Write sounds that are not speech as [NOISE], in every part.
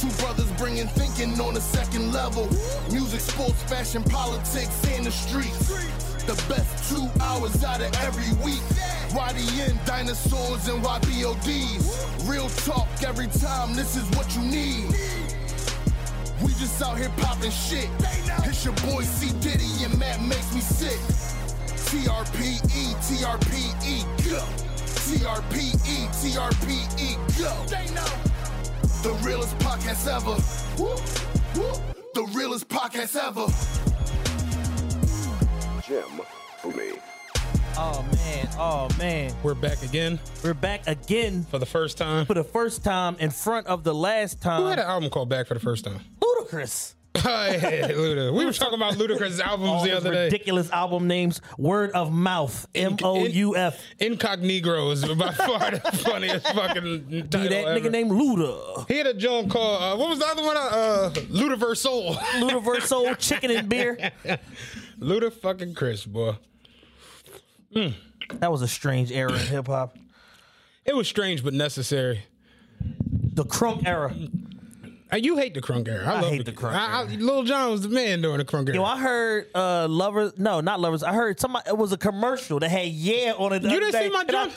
Two brothers bringing thinking on a second level. Music, sports, fashion, politics, and the streets. The best two hours out of every week. YDN, dinosaurs, and YBODs. Real talk every time, this is what you need. We just out here popping shit. It's your boy C. Diddy, and Matt makes me sick. TRPE, TRPE, go. TRPE, TRPE, go. They know. The realest podcast ever. Woo, woo. The realest podcast ever. Jim Boomey. Oh man, oh man. We're back again We're back again for the first time. for the first time in front of the last time. Who had time. an album called Back for the first time? Ludacris. Hey, [LAUGHS] Luda. We were talking about Ludacris' albums All the other day. ridiculous album names. Word of mouth. M O U F. Incognito is by far the [LAUGHS] funniest fucking title that ever. nigga named Luda. He had a joint called uh, what was the other one? Uh, Ludaversal. Ludiverse Soul [LAUGHS] Chicken and Beer. Luda fucking Chris, boy. That was a strange era in hip hop. It was strange but necessary. The crunk era. You hate the crunk era. I, I love hate the crunk I, I, Lil Jon was the man during the crunk era. Yo, I heard uh lovers. No, not lovers. I heard somebody. It was a commercial that had yeah on it. You didn't see my jump?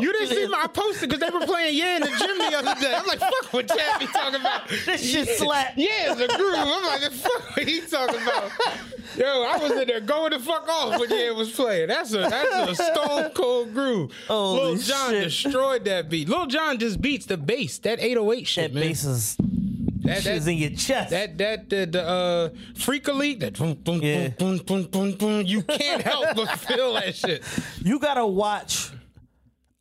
you didn't see my I posted because they were playing Yeah in the gym the other day. I'm like, fuck what Chad be talking about. [LAUGHS] This shit slap. Yeah, it's a groove. I'm like, the fuck what he talking about? [LAUGHS] Yo, I was in there going the fuck off when Yeah was playing. That's a that's a stone cold groove. Holy Lil Jon shit. destroyed that beat. Lil Jon just beats the bass. That 808 shit, That man. bass is that, that, in your chest. that that the, the uh freak elite that boom, boom, Yeah. boom, boom, boom, boom, you can't help but [LAUGHS] feel that shit. you gotta watch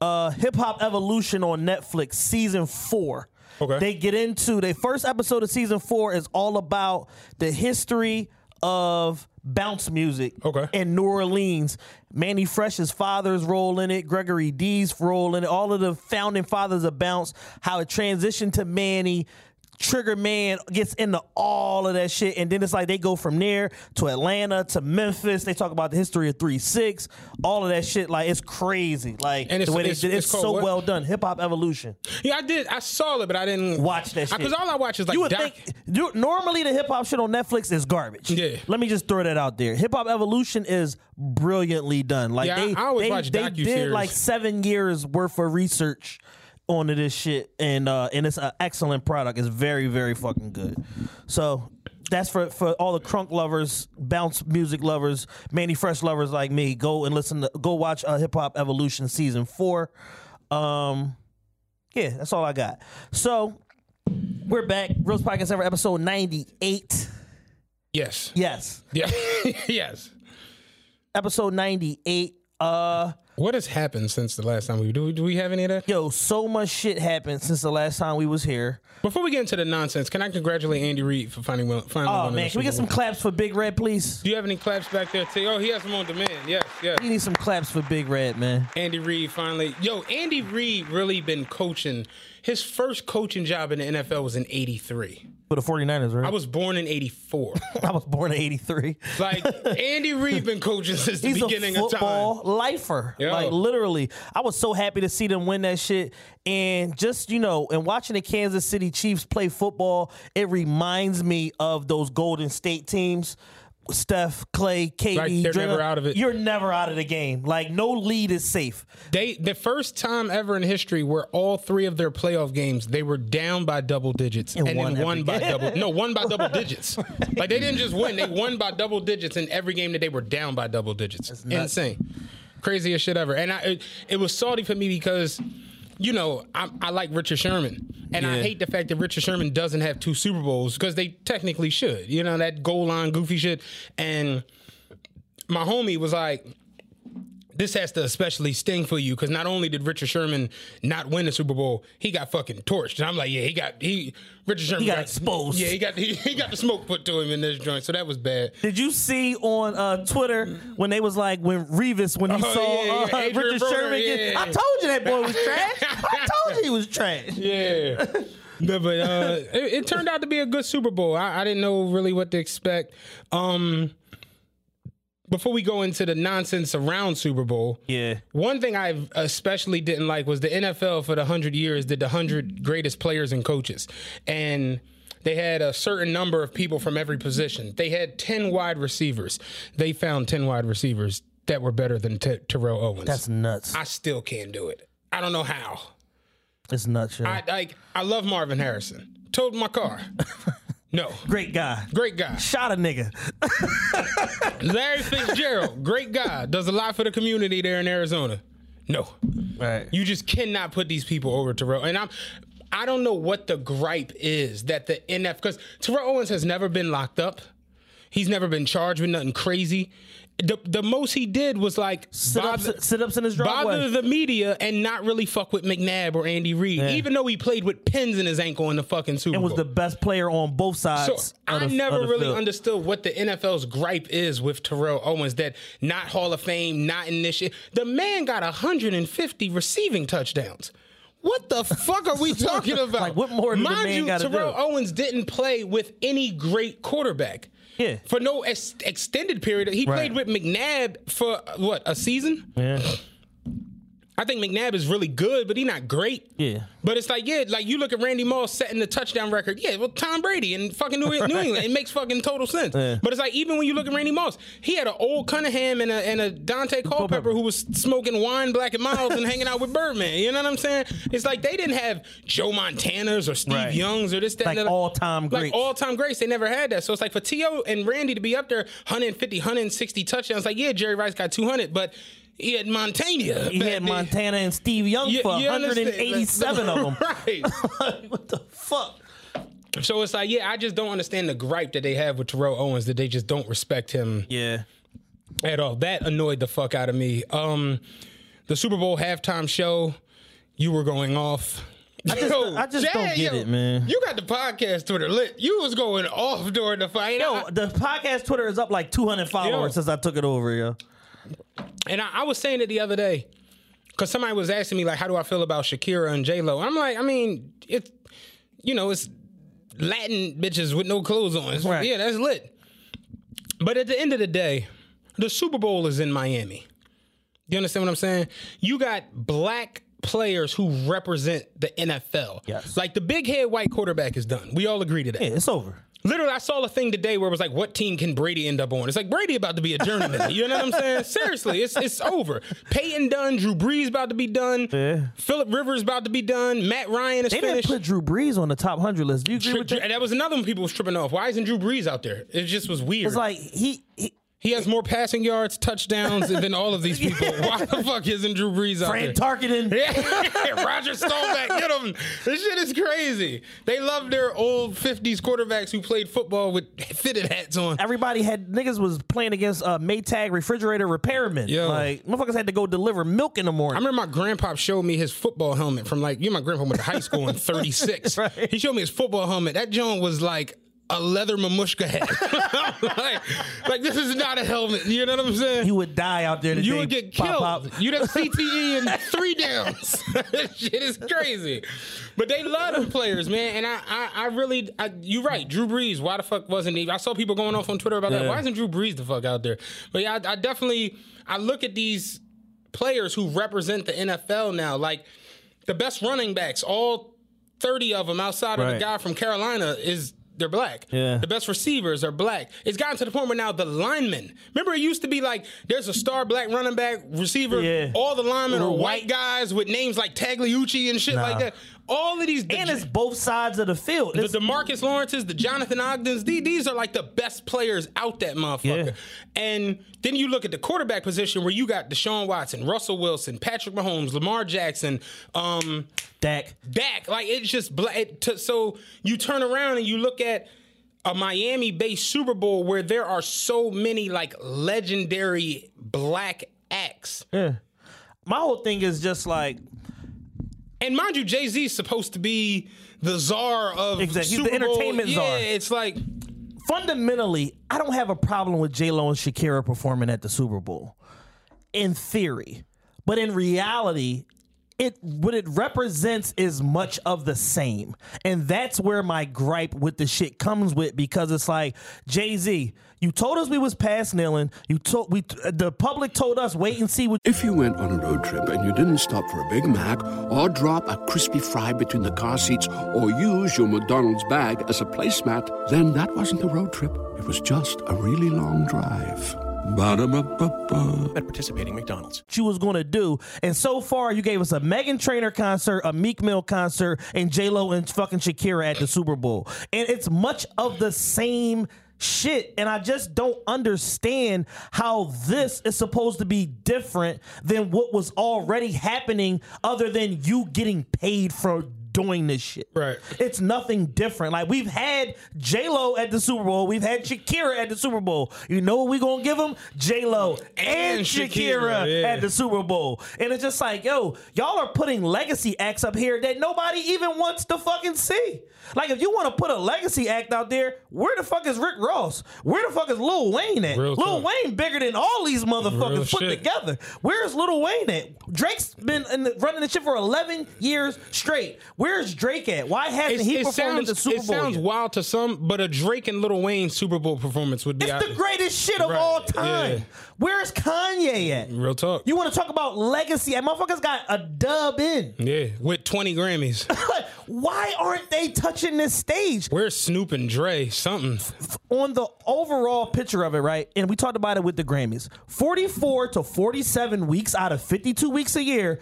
uh Hip Hop Evolution on Netflix season four. Okay. They get into the first episode of season four is all about the history of bounce music Okay. in New Orleans. Mannie Fresh's father's role in it, Gregory D's role in it, all of the founding fathers of bounce, how it transitioned to Mannie. Trigger Man gets into all of that shit, and then it's like they go from there to Atlanta to Memphis. They talk about the history of Three Six, all of that shit. Like it's crazy. Like And it's- the way they did it's it's so what? well done. Hip Hop Evolution. Yeah, I did. I saw it, but I didn't Watch that shit. Because all I watch is like you would doc- think you, normally the hip hop shit on Netflix is garbage. Yeah. Let me just throw that out there. Hip Hop Evolution is brilliantly done. Like Yeah, they, I they, they did like seven years worth of research onto this shit, and uh, and it's an excellent product. It's very very fucking good. So. That's for, for all the crunk lovers, bounce music lovers, Mannie Fresh lovers like me. Go and listen to go watch uh, Hip Hop Evolution season four. Um, yeah, that's all I got. So we're back. Real Podcast Ever, episode 98. Yes. Yes. Yeah. [LAUGHS] yes. Episode 98. Uh What has happened since the last time we do? Do we have any of that? yo, so much shit happened since the last time we was here. Before we get into the nonsense, can I congratulate Andy Reid for finding one? Finally Oh man, can we get some claps for Big Red, please? Do you have any claps back there? Too? Oh, he has them on demand. Yes, yes. We need some claps for Big Red, man. Andy Reid finally. Yo, Andy Reid really been coaching. His first coaching job in the NFL was in '83. For the 49ers, right? I was born in '84. [LAUGHS] I was born in 83. like Andy Reid been coaching since the He's a beginning of football time. lifer. Yo. Like literally. I was so happy to see them win that shit. And just, you know, and watching the Kansas City Chiefs play football, it reminds me of those Golden State teams. Steph, Clay, KD, Like, they're never out of it. You're never out of the game. Like no lead is safe. They the first time ever in history where all three of their playoff games they were down by double digits and, won then won by game. double no won by double [LAUGHS] digits. Like they didn't just win, they won by double digits in every game that they were down by double digits. Insane, craziest shit ever. And I it, it was salty for me because. You know, I, I like Richard Sherman, and I hate the fact that Richard Sherman doesn't have two Super Bowls because they technically should. You know that goal line goofy shit, and my homie was like, this has to especially sting for you because not only did Richard Sherman not win the Super Bowl, he got fucking torched. And I'm like, yeah, he got he Richard Sherman He got exposed. Yeah, he got he, he got the smoke put to him in this joint, so that was bad. Did you see on uh, Twitter when they was like when Revis when he Oh, saw yeah, uh, yeah, Adrian Richard Broner, Sherman? Get, yeah. I told you that boy was [LAUGHS] trash. I told you he was trash. Yeah. No, but uh, it, it turned out to be a good Super Bowl. I, I didn't know really what to expect. Um, before we go into the nonsense around Super Bowl, Yeah. one thing I especially didn't like was the NFL for the 100 years did the 100 greatest players and coaches. And they had a certain number of people from every position. They had 10 wide receivers. They found 10 wide receivers that were better than T- Terrell Owens. That's nuts. I still can't do it. I don't know how. It's nuts, yo. I like I love Marvin Harrison. Towed my car. [LAUGHS] No. Great guy. Great guy. Shot a nigga. [LAUGHS] Larry Fitzgerald, great guy. Does a lot for the community there in Arizona. No. Right. You just cannot put these people over Terrell. And I'm I don't know what the gripe is that the NF because Terrell Owens has never been locked up. He's never been charged with nothing crazy. The the most he did was like Sit ups, sit ups in his driveway. bother the media and not really fuck with McNabb or Andy Reid, even though he played with pins in his ankle in the fucking Super Bowl. and was the best player on both So sides. of I the- never really field. understood what the NFL's gripe is with Terrell Owens that not Hall of Fame, not in this shit. The man got 150 receiving touchdowns. What the fuck are we [LAUGHS] talking about? Like, what more Mind man you, Terrell do? Owens didn't play with any great quarterback. Yeah. For no ex- extended period. He Right. played with McNabb for what, a season? Yeah. I think McNabb is really good, but he's not great. Yeah. But it's like, yeah, like you look at Randy Moss setting the touchdown record. Yeah, well, Tom Brady and fucking New, New [LAUGHS] England. It makes fucking total sense. Yeah. But it's like, even when you look at Randy Moss, he had an old Cunningham and a, and a Daunte Culpepper who was smoking wine, black and miles, and hanging out with Birdman. You know what I'm saying? It's like they didn't have Joe Montanas or Steve Right. Youngs or this, that, Like the other. all-time Like all time greats. They never had that. So it's like for T.O. and Randy to be up there 150, 160 touchdowns, like, yeah, Jerry Rice got 200, but he had Montana. He had. Montana and Steve Young You- for you 187 of them. [LAUGHS] right. [LAUGHS] what the fuck? So it's like, yeah, I just don't understand the gripe that they have with Terrell Owens that they just don't respect him Yeah. at all. That annoyed the fuck out of me. Um, the Super Bowl halftime show, you were going off. I just- I just don't get it, man. You got the podcast Twitter lit. You was going off during the fight. Yo, I- the podcast Twitter is up like 200 followers Yo. since I took it over, yo. And I, I was saying it the other day because somebody was asking me like, "How do I feel about Shakira and J Lo?" I'm like, I mean, it's you know, it's Latin bitches with no clothes on. Right. Yeah, that's lit. But at the end of the day, the Super Bowl is in Miami. You understand what I'm saying? You got black players who represent the NFL. Yes. Like the big head white quarterback is done. We all agree to that. Yeah, it's over. Literally, I saw a thing today where it was like, "What team can Brady end up on?" It's like Brady about to be a journeyman. you know what I'm saying? [LAUGHS] Seriously, it's it's over. Peyton done. Drew Brees about to be done. Yeah. Philip Rivers about to be done. Matt Ryan is They didn't finished. put Drew Brees on the top 100 list. Do you agree Tri- with that? and that was another one people was tripping off. Why isn't Drew Brees out there? It just was weird. It's like he, he he has more passing yards, touchdowns than all of these people. [LAUGHS] Why the fuck isn't Drew Brees out Fran there? Tarkenton. [LAUGHS] Yeah, Roger Staubach, get him. This shit is crazy. They love their old 50s quarterbacks who played football with [LAUGHS] fitted hats on. Everybody had niggas was playing against uh, Maytag refrigerator repairmen. Yo. Like motherfuckers had to go deliver milk in the morning. I remember my grandpa showed me his football helmet from like, you know, my grandpa went to high school in 36. Right. He showed me his football helmet. That joint was like a leather mamushka hat. [LAUGHS] like, like, this is not a helmet. You know what I'm saying? You would die out there. The You would get killed. pop. You'd have CTE and three downs. [LAUGHS] Shit is crazy. But they love them players, man. And I, I, I really, I, you're right. Drew Brees. Why the fuck wasn't he? I saw people going off on Twitter about that. Why isn't Drew Brees the fuck out there? But yeah, I, I definitely, I look at these players who represent the NFL now. Like the best running backs, all 30 of them outside of the guy from Carolina is. They're black. Yeah. The best receivers are black. It's gotten to the point where now the linemen. Remember, it used to be like there's a star black running back receiver. Yeah. All the linemen are Little white white- guys with names like Tagliucci and shit Nah. like that. All of these. And it's both sides of the field. the It's- Demarcus Lawrences, the Jonathan Ogdens, these, these are like the best players out that motherfucker. Yeah. And then you look at the quarterback position where you got Deshaun Watson, Russell Wilson, Patrick Mahomes, Lamar Jackson, um, Dak. Dak. Like it's just bla- it, t- so you turn around and you look at a Miami-based Super Bowl where there are so many like legendary black acts acts. Yeah. My whole thing is just like And mind you, Jay Z is supposed to be the czar of Exactly. He's Super the Bowl. entertainment yeah, czar. it's like fundamentally, I don't have a problem with J Lo and Shakira performing at the Super Bowl, in theory, but in reality, it what it represents is much of the same, and that's where my gripe with the shit comes with because it's like Jay Z. You told us we was past kneeling. You told we the public told us wait and see what If you went on a road trip and you didn't stop for a Big Mac or drop a crispy fry between the car seats or use your McDonald's bag as a placemat, then that wasn't a road trip. It was just a really long drive. Ba-da-ba-ba-ba. At participating McDonald's. She was gonna do. And so far, you gave us a Meghan Trainor concert, a Meek Mill concert, and J Lo and fucking Shakira at the Super Bowl. And it's much of the same shit. And I just don't understand how this is supposed to be different than what was already happening, other than you getting paid for doing this shit. Right. It's nothing different. Like we've had J Lo at the Super Bowl, we've had Shakira at the Super Bowl. You know what we gonna give them? J Lo and, And Shakira, Shakira, yeah. at the Super Bowl, and it's just like, yo, y'all are putting legacy acts up here that nobody even wants to fucking see. Like, if you want to put a legacy act out there, where the fuck is Rick Ross? Where the fuck is Lil Wayne at? Real Lil talk. Wayne bigger than all these motherfuckers Real put shit. together. Where's Lil Wayne at? Drake's been in the, running the shit for 11 years straight. Where's Drake at? Why hasn't it's- he performed sounds at the Super Bowl? it sounds yet? wild to some, but a Drake and Lil Wayne Super Bowl performance would be It's out- the greatest shit of Right, all time. yeah. Where's Kanye at? real talk. You want to talk about legacy? And motherfuckers got a dub in. yeah, with 20 Grammys. [LAUGHS] Why aren't they touching this stage? Where's Snoop and Dre? Something. On the overall picture of it, right? And we talked about it with the Grammys 44 to 47 weeks out of 52 weeks a year.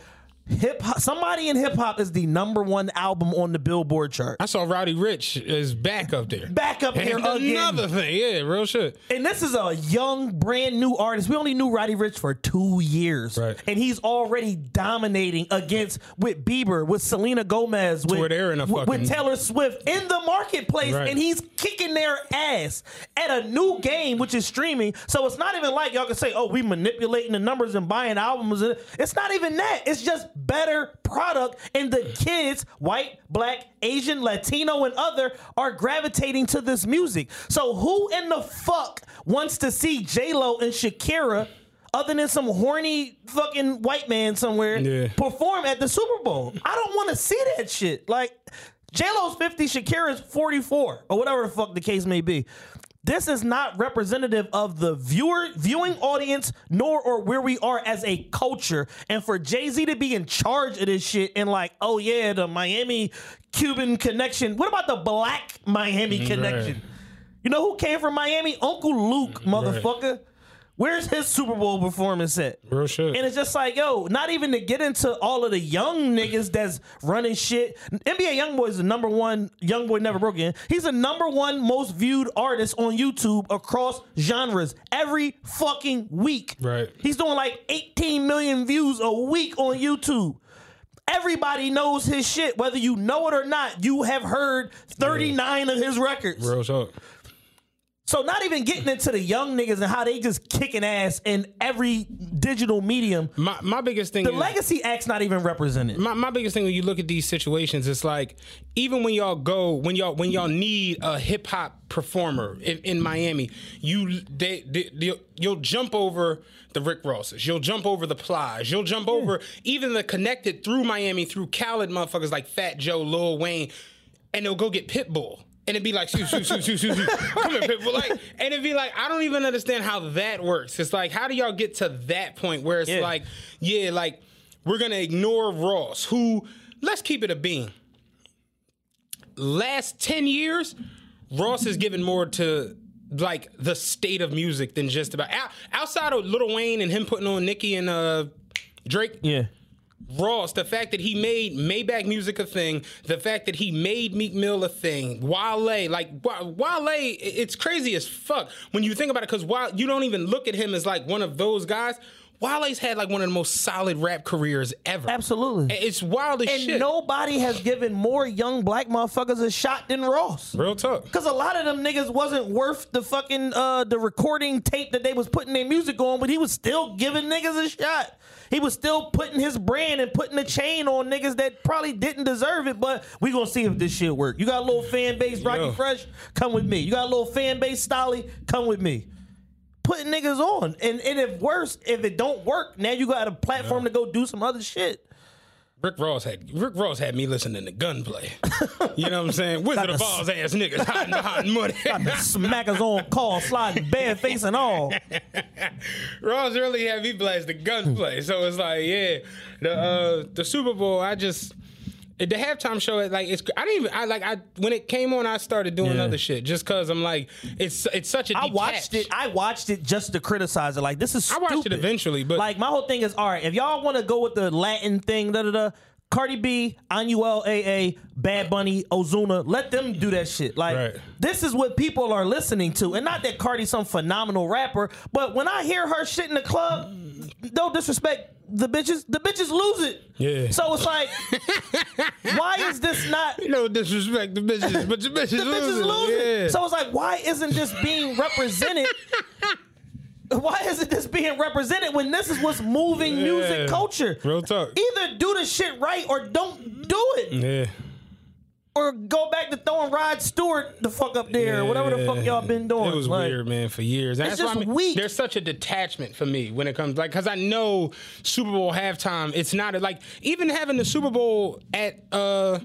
Hip hop, somebody in hip hop is the number one album on the Billboard chart. I saw Roddy Ricch is back up there. Back up here again. another thing, yeah, real shit. And this is a young, brand new artist. We only knew Roddy Ricch for two years, Right. and he's already dominating against with Bieber, with Selena Gomez, with, where they're in with- with Taylor Swift in the marketplace, Right. and he's kicking their ass at a new game, which is streaming. So it's not even like y'all can say, "Oh, we manipulating the numbers and buying albums." It's not even that. It's just better product, and the kids, white, black, Asian, Latino, and other, are gravitating to this music. So who in the fuck wants to see J Lo and Shakira? Other than some horny fucking white man somewhere Yeah. perform at the Super Bowl. I don't want to see that shit. Like J Lo's 50, Shakira's 44, or whatever the fuck the case may be. This is not representative of the viewer viewing audience, nor or where we are as a culture. And for Jay Z to be in charge of this shit and like, oh yeah, the Miami Cuban connection. What about the black Miami connection? You know who came from Miami? Uncle Luke, motherfucker. Where's his Super Bowl performance at? Real shit. And it's just like, yo, not even to get into all of the young niggas that's running shit. NBA YoungBoy is the number one Young Boy Never Broke Again. He's the number one most viewed artist on YouTube across genres every fucking week. Right. He's doing like 18 million views a week on YouTube. Everybody knows his shit, whether you know it or not. You have heard 39 of his records. Real talk. So not even getting into the young niggas and how they just kicking ass in every digital medium. My my biggest thing The is legacy act's not even represented. my, my biggest thing when you look at these situations, it's like even when y'all go when y'all when y'all need a hip hop performer in, in Miami, you they, they you'll, you'll jump over the Rick Rosses, you'll jump over the Plies, you'll jump over even the connected through Miami through Khaled motherfuckers like Fat Joe, Lil Wayne, and they'll go get Pitbull. And it'd be like, shoot, shoot, shoot, shoot, shoot, shoo. come here, Pitbull. Like, and it'd be like, I don't even understand how that works. It's like, how do y'all get to that point where it's Yeah. like, yeah, like we're gonna ignore Ross, who let's keep it a bean. Last 10 years, Ross has given more to like the state of music than just about outside of Lil Wayne and him putting on Nicki and uh Drake. Yeah. Ross, the fact that he made Maybach music a thing, the fact that he made Meek Mill a thing, Wale, like Wa- Wale, it's crazy as fuck when you think about it. Because while you don't even look at him as like one of those guys, Wale's had like one of the most solid rap careers ever. Absolutely. It's wild as And shit. And nobody has given more young black motherfuckers a shot than Ross. Real talk. Cause a lot of them niggas wasn't worth the fucking uh the recording tape that they was putting their music on, but he was still giving niggas a shot. He was still putting his brand and putting a chain on niggas that probably didn't deserve it, but we gonna see if this shit work. You got a little fan base, Rockie Yo. Fresh, come with me. You got a little fan base, Stalley, come with me. Putting niggas on. And and if worse, if it don't work, now you got a platform to go do some other shit. Rick Ross had Rick Ross had me listening to Gunplay. you know what I'm saying? [LAUGHS] Wizard of the- Oz ass niggas hot and hot and muddy. Smackers on call, sliding bare face and all. [LAUGHS] Ross really had me blast the gunplay. So it's like, yeah, the uh, the Super Bowl. I just the halftime show. Like it's I didn't even I like I when it came on. I started doing Yeah. other shit just because I'm like it's it's such a. I watched it. I watched it just to criticize it. Like this is. I watched it eventually, but- like my whole thing is all right. If y'all want to go with the Latin thing, da da da. Cardi B, Anuel AA, Bad Bunny, Ozuna, let them do that shit. Like Right. this is what people are listening to, and not that Cardi's some phenomenal rapper, but when I hear her shit in the club, no disrespect, the bitches, the bitches lose it. Yeah. So it's like, [LAUGHS] why is this not? no disrespect the bitches, but the bitches lose it? the bitches losing. losing. Yeah. So it's like, why isn't this being represented? Why isn't this being represented when this is what's moving music culture? Real talk. Either do the shit right or don't do it. yeah. Or go back to throwing Rod Stewart the fuck up there or whatever the fuck y'all been doing. It was Like, weird, man, for years. It's that's why just I mean, weak. There's such a detachment for me when it comes, like, because I know Super Bowl halftime. It's not a, like even having the Super Bowl at uh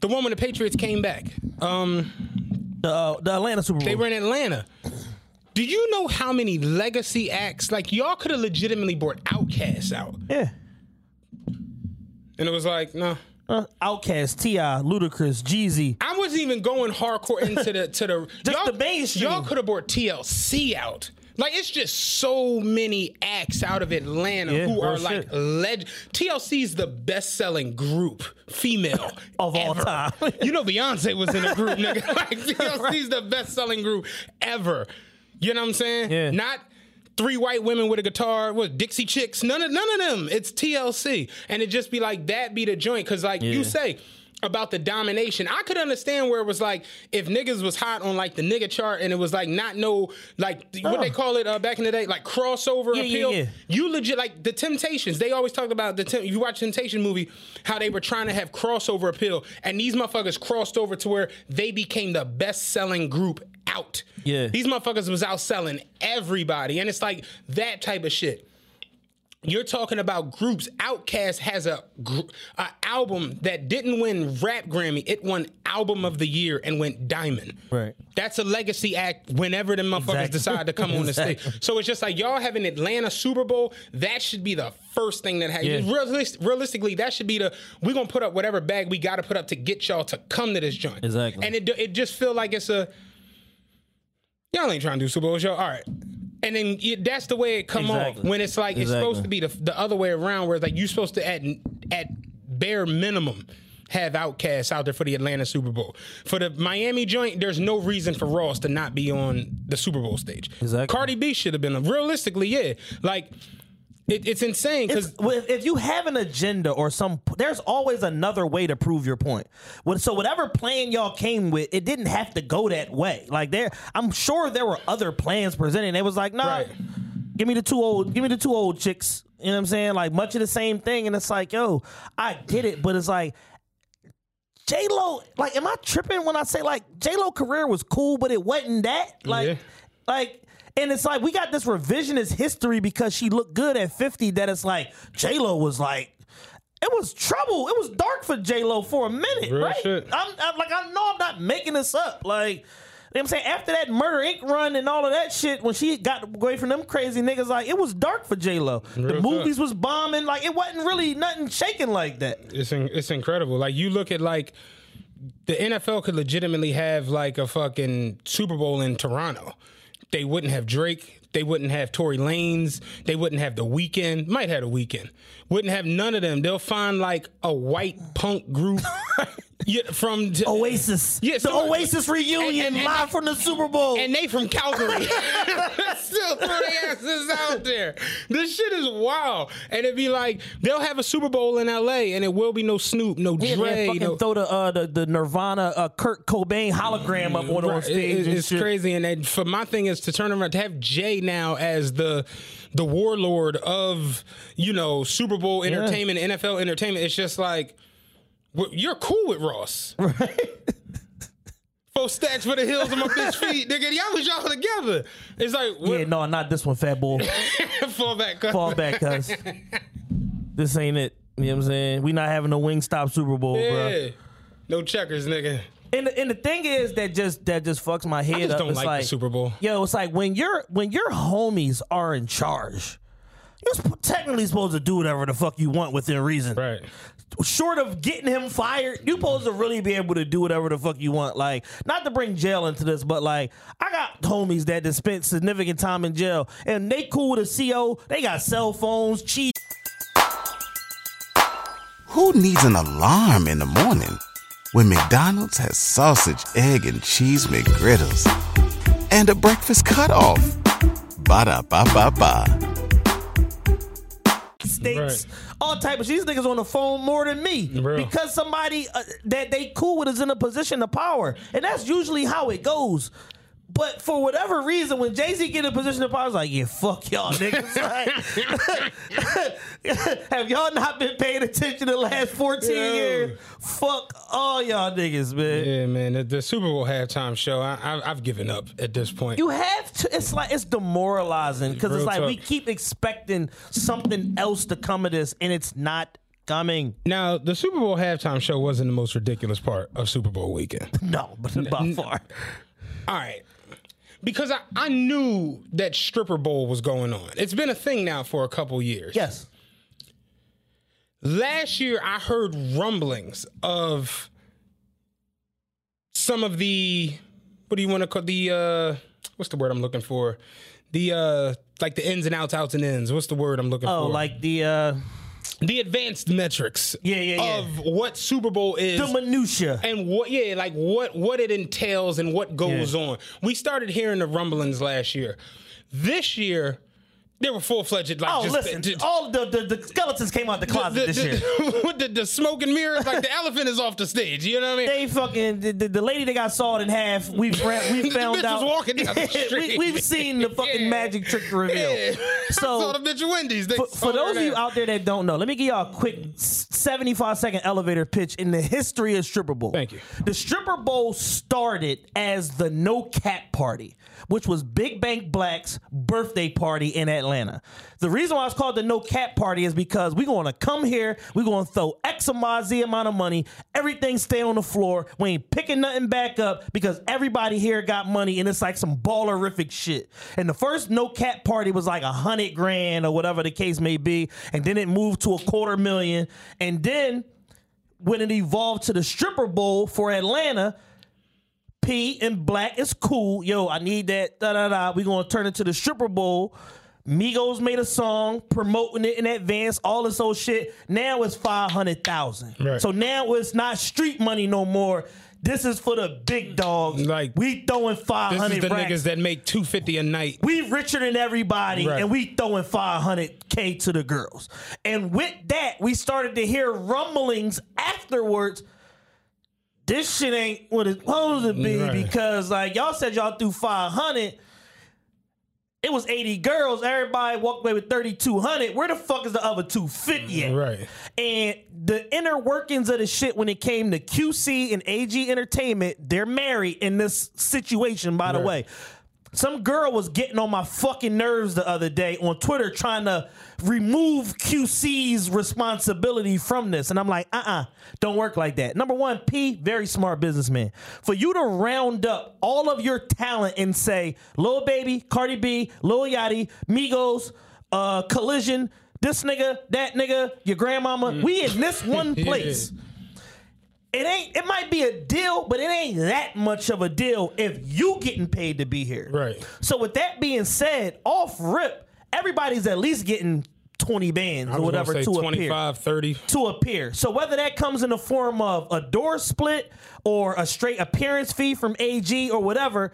the one when the Patriots came back. Um, The, uh, the Atlanta Super Bowl. they were in Atlanta. Do you know how many legacy acts? Like y'all could have legitimately brought Outkast out, yeah. and it was like, no. Uh, Outkast, T.I., Ludacris, Jeezy. I wasn't even going hardcore into the to the [LAUGHS] Just y'all, the mainstream. Y'all could have brought TLC out. Like it's just so many acts out of Atlanta Yeah, who real are like shit. leg. TLC's the best selling group female [LAUGHS] Of all ever. time. you know Beyonce was in a group, [LAUGHS] nigga. Like TLC's the best selling group ever. You know what I'm saying? Yeah. Not three white women with a guitar, what Dixie Chicks, none of none of them. It's TLC. And it just be like that be the joint. Cause like you say about the domination, I could understand where it was like if niggas was hot on like the nigga chart and it was like not no like what they call it uh, back in the day, like crossover Yeah, yeah, appeal. yeah. You legit like the Temptations. They always talk about the Tem- you watch Temptation movie, how they were trying to have crossover appeal, and these motherfuckers crossed over to where they became the best selling group out. Yeah. These motherfuckers was outselling everybody. And it's like that type of shit. You're talking about groups. Outkast has a, gr- a album that didn't win Rap Grammy. It won Album of the Year and went diamond. Right. That's a legacy act whenever the motherfuckers Exactly. decide to come on the [LAUGHS] stage. So it's just like y'all have an Atlanta Super Bowl. That should be the first thing that happens. Yeah. Realist- realistically, that should be the we're gonna put up whatever bag we got to put up to get y'all to come to this joint. Exactly. And it it just feel like it's a y'all ain't trying to do Super Bowl show. All right. And then you, that's the way it come Exactly. off when it's like it's supposed to be the, the other way around, where it's like you're supposed to at at bare minimum have Outkast out there for the Atlanta Super Bowl. For the Miami joint, there's no reason for Ross to not be on the Super Bowl stage. Exactly. Cardi B should have been. Realistically, yeah, like it, it's insane because if you have an agenda or some, there's always another way to prove your point. So whatever plan y'all came with, it didn't have to go that way. Like there, I'm sure there were other plans presented. It was like, nah, Right. give me the two old, give me the two old chicks. You know what I'm saying? Like much of the same thing, and it's like, yo, I get it, but it's like. J Lo, like, am I tripping when I say like J Lo career was cool, but it wasn't that? Like, Yeah. like, and it's like we got this revisionist history because she looked good at 50 that it's like J Lo was like, it was trouble. It was dark for J Lo for a minute, Real right? shit. I'm, I'm like, I know I'm not making this up. Like, you know what I'm saying? After that Murder Inc. run and all of that shit, when she got away from them crazy niggas, like, it was dark for J Lo. The movies was bombing. Like, it wasn't really nothing shaking like that. it's in, it's incredible. Like you look at like the NFL could legitimately have like a fucking Super Bowl in Toronto. They wouldn't have Drake. They wouldn't have Tory Lanez. They wouldn't have the Weeknd. Might have The Weeknd. Wouldn't have none of them. They'll find like a white punk group [LAUGHS] yeah, from Oasis. Yeah, the so- Oasis reunion and- and- live from the Super Bowl. and they from Calgary. [LAUGHS] [LAUGHS] Still throw their asses out there. This shit is wild. And it'd be like they'll have a Super Bowl in LA and it will be no Snoop, no yeah, Dre. man, no, throw the, uh, the the Nirvana uh, Kurt Cobain hologram up on, on Right. stage. It- it's shit. crazy. And then for my thing is to turn around to have Jay now as the the warlord of you know Super Bowl entertainment, NFL entertainment. It's just like you're cool with Ross. Right. Four stacks for the hills of my bitch [LAUGHS] feet, nigga. Y'all was y'all together. It's like Yeah, what, no, not this one, fat boy. fall [LAUGHS] back. Fall back, cuz. [LAUGHS] this ain't it. You know what I'm saying? We not having a Wingstop Super Bowl, bro. No checkers, nigga. And the, and the thing is that just that just fucks my head I just up. don't it's like, like the Super Bowl. Yo, it's like when your when your homies are in charge, you're technically supposed to do whatever the fuck you want within reason. Right. Short of getting him fired, you supposed to really be able to do whatever the fuck you want. Like, not to bring jail into this, but like, I got homies that just spent significant time in jail, and they cool with a CO. They got cell phones, cheat. Who needs an alarm in the morning when McDonald's has sausage, egg, and cheese McGriddles and a breakfast cutoff? Ba da ba ba ba. states, Right. All type of. These niggas on the phone more than me Real. because somebody uh, that they cool with is in a position of power, and that's usually how it goes. But for whatever reason, when Jay Z get in a position of power, it's like, yeah, fuck y'all niggas. [LAUGHS] Like, [LAUGHS] have y'all not been paying attention the last 14 Yeah. years? Fuck all y'all niggas, man. Yeah, man. The, the Super Bowl halftime show, I, I, I've given up at this point. You have to. It's like it's demoralizing because it's Real like talk. we keep expecting something else to come of this, and it's not coming. now, the Super Bowl halftime show wasn't the most ridiculous part of Super Bowl weekend. [LAUGHS] No, but by far. All right. Because I, I knew that stripper bowl was going on. It's been a thing now for a couple years. Yes. Last year, I heard rumblings of some of the what do you want to call the uh what's the word I'm looking for? The uh like the ins and outs, outs and ins. What's the word I'm looking Oh, for? Oh, like the uh the advanced metrics. Yeah, yeah, yeah. Of what Super Bowl is. the minutia. and what yeah like what what it entails and what goes Yeah. on we started hearing the rumblings last year this year they were full-fledged like Oh, just listen! the, all the, the the skeletons came out the closet the, this year. [LAUGHS] with the, the smoke and mirrors like the [LAUGHS] elephant is off the stage you know what i mean They fucking the, the, the lady that got sawed in half. We [LAUGHS] we The found out. was walking down the street. we, have seen the fucking Yeah. magic trick reveal. yeah. I So saw the bitch Wendy's. For, for those of you out there that don't know, let me give y'all a quick 75 second elevator pitch in the history of stripper bowl. Thank you. The stripper bowl started as the no cap party, which was Big Bank Black's birthday party in Atlanta. The reason why it's called the no cap party is because we're going to come here, we're going to throw X amount Z amount of money, everything stay on the floor. We ain't picking nothing back up because everybody here got money and it's like some ballerific shit. And the first no cap party was like a hundred grand or whatever the case may be, and then it moved to a quarter million, and then when it evolved to the stripper bowl for Atlanta, P and Black is cool. Yo, I need that. Da da da. We gonna turn it to the stripper bowl. Migos made a song promoting it in advance, all this old shit. Now it's five hundred thousand. Right. So now it's not street money no more. This is for the big dogs. Like, we throwing five this is the racks. niggas that make 250 a night We richer than everybody, Right. and we throwing 500k to the girls. And with that, we started to hear rumblings afterwards. This shit ain't what it's supposed to be Right. because, like, y'all said y'all threw 500. It was 80 girls. Everybody walked away with 3,200. Where the fuck is the other 250 at? Right. And the inner workings of the shit when it came to QC and AG Entertainment, they're married in this situation, by the Right. way. Some girl was getting on my fucking nerves the other day on Twitter trying to remove QC's responsibility from this. And I'm like, uh uh-uh, uh, do not work like that. Number one, P, very smart businessman. For you to round up all of your talent and say, Lil Baby, Cardi B, Lil Yachty, Migos, uh, Collision, this nigga, that nigga, your grandmama, we in this one [LAUGHS] place it ain't. It might be a deal, but it ain't that much of a deal if you getting paid to be here. Right. So with that being said, off rip, everybody's at least getting twenty bands or whatever to appear 30. to appear. So whether that comes in the form of a door split or a straight appearance fee from AG or whatever,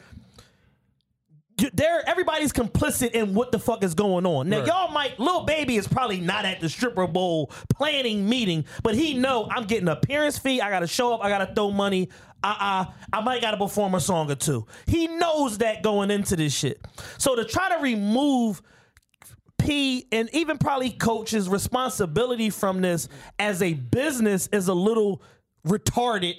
there everybody's complicit in what the fuck is going on. Now Right. y'all might Lil Baby is probably not at the stripper bowl planning meeting, but he know I'm getting appearance fee. I gotta show up. I gotta throw money. Uh uh I might gotta perform a song or two. He knows that going into this shit. So to try to remove P and even probably coaches responsibility from this as a business is a little retarded.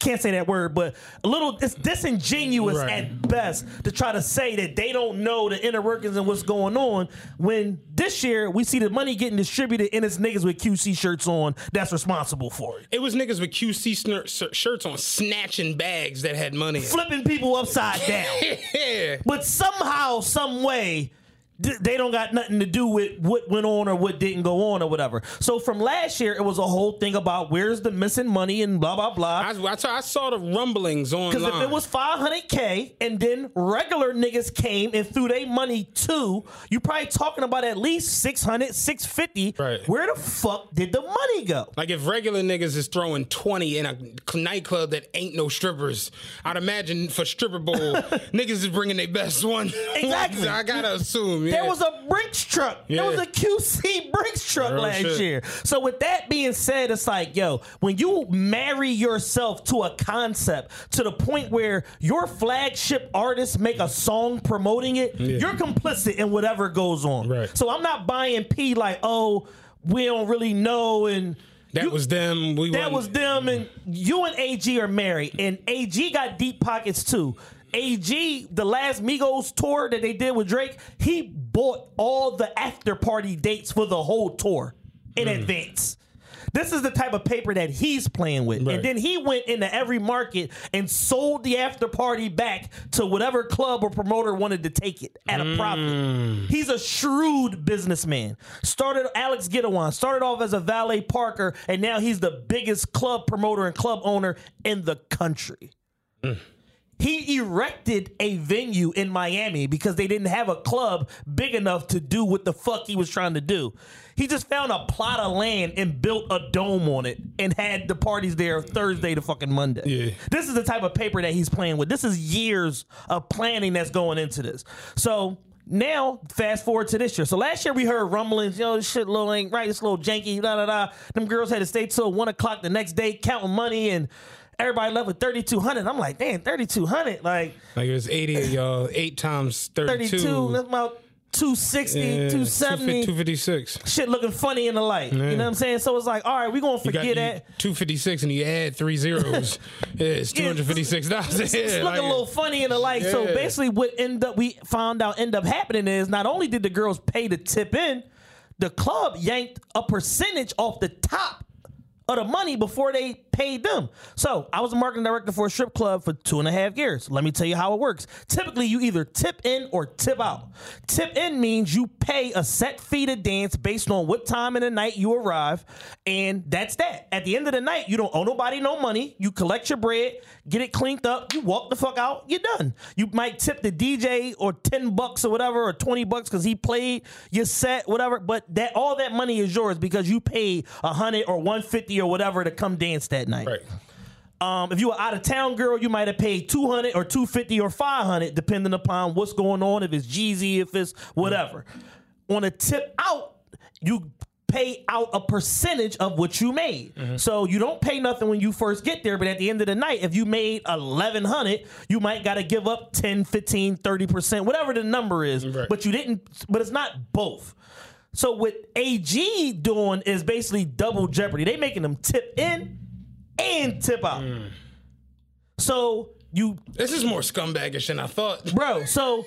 Can't say that word, but a little it's disingenuous Right. at best to try to say that they don't know the inner workings and what's going on. When this year we see the money getting distributed and it's niggas with QC shirts on that's responsible for it, It was niggas with QC snir- shirts on snatching bags that had money. flipping people upside down. [LAUGHS] yeah. But somehow, some way, they don't got nothing to do with what went on or what didn't go on or whatever. So from last year, it was a whole thing about where's the missing money and blah blah blah. I, I, saw, I saw the rumblings on Because if it was 500k and then regular niggas came and threw their money too, you probably talking about at least 600, 650. Right. Where the fuck did the money go? Like if regular niggas is throwing twenty in a nightclub that ain't no strippers, I'd imagine for stripper bowl [LAUGHS] niggas is bringing their best one. [LAUGHS] Exactly. I gotta assume. There was a Brinks truck. Yeah. There was a QC [LAUGHS] Brinks truck Real last shit. year. So with that being said, it's like, yo, when you marry yourself to a concept to the point where your flagship artists make a song promoting it, you're complicit in whatever goes on. Right. So I'm not buying P like, oh, we don't really know and that you- was them. We that was them, and you and AG are married, and AG got deep pockets too. AG, the last Migos tour that they did with Drake, he bought all the after party dates for the whole tour in Mm. advance. This is the type of paper that he's playing with. Right. And then he went into every market and sold the after party back to whatever club or promoter wanted to take it at a profit. He's a shrewd businessman. Started Alex Gidewon, started off as a valet parker, and now he's the biggest club promoter and club owner in the country. He erected a venue in Miami because they didn't have a club big enough to do what the fuck he was trying to do. He just found a plot of land and built a dome on it and had the parties there Thursday to fucking Monday. Yeah. This is the type of paper that he's playing with. This is years of planning that's going into this. So now, fast forward to this year. So last year we heard rumblings, yo, this shit little ain't right, it's a little janky, da da da. Them girls had to stay till one o'clock the next day counting money and everybody left with 3200 I'm like, damn, 3200 Like, Like it was eighty of y'all, eight times thirty-two. 32, that's about 260, Yeah, 270. 256. Shit looking funny in the light. You know what I'm saying? So it's like, all right, we're gonna You got forget that. 256 and you add three zeros. [LAUGHS] yeah, it's Yeah, $256. It's [LAUGHS] Yeah, looking like- a little funny in the light. So basically, what end up we found out end up happening is not only did the girls pay to tip in, the club yanked a percentage off the top of the money before they paid them. So I was a marketing director for a strip club for two and a half years. Let me tell you how it works. Typically, you either tip in or tip out. Tip in means you pay a set fee to dance based on what time in the night you arrive, and that's that. At the end of the night, you don't owe nobody no money. You collect your bread, get it cleaned up, you walk the fuck out, you're done. You might tip the DJ or 10 bucks or whatever, or 20 bucks because he played your set, whatever. But that all that money is yours because you paid a hundred or 150 or whatever to come dance that night. Right. Um, if you were out of town girl, you might have paid 200 or 250 or 500 depending upon what's going on, if it's Jeezy, if it's whatever. On a tip out, you pay out a percentage of what you made. So you don't pay nothing when you first get there, but at the end of the night, if you made 1100, you might got to give up 10, 15, 30%, whatever the number is, Right. but you didn't but it's not both. So what AG doing is basically double jeopardy. They making them tip in and tip out. Mm. So you, This is more scumbagish than I thought. bro. So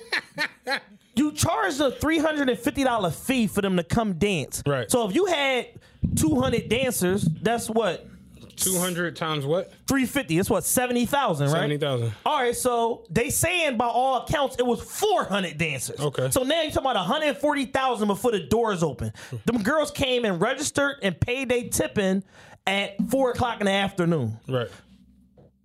[LAUGHS] you charge a three hundred and fifty dollar fee for them to come dance. Right. So if you had two hundred dancers, that's what Two hundred times what? 350. That's what, 70,000, right? Seventy thousand. All right, so they saying by all accounts it was 400 dancers. Okay. So now you're talking about 140,000 before the doors open. Hmm. Them girls came and registered and paid they tipping at four o'clock in the afternoon. Right.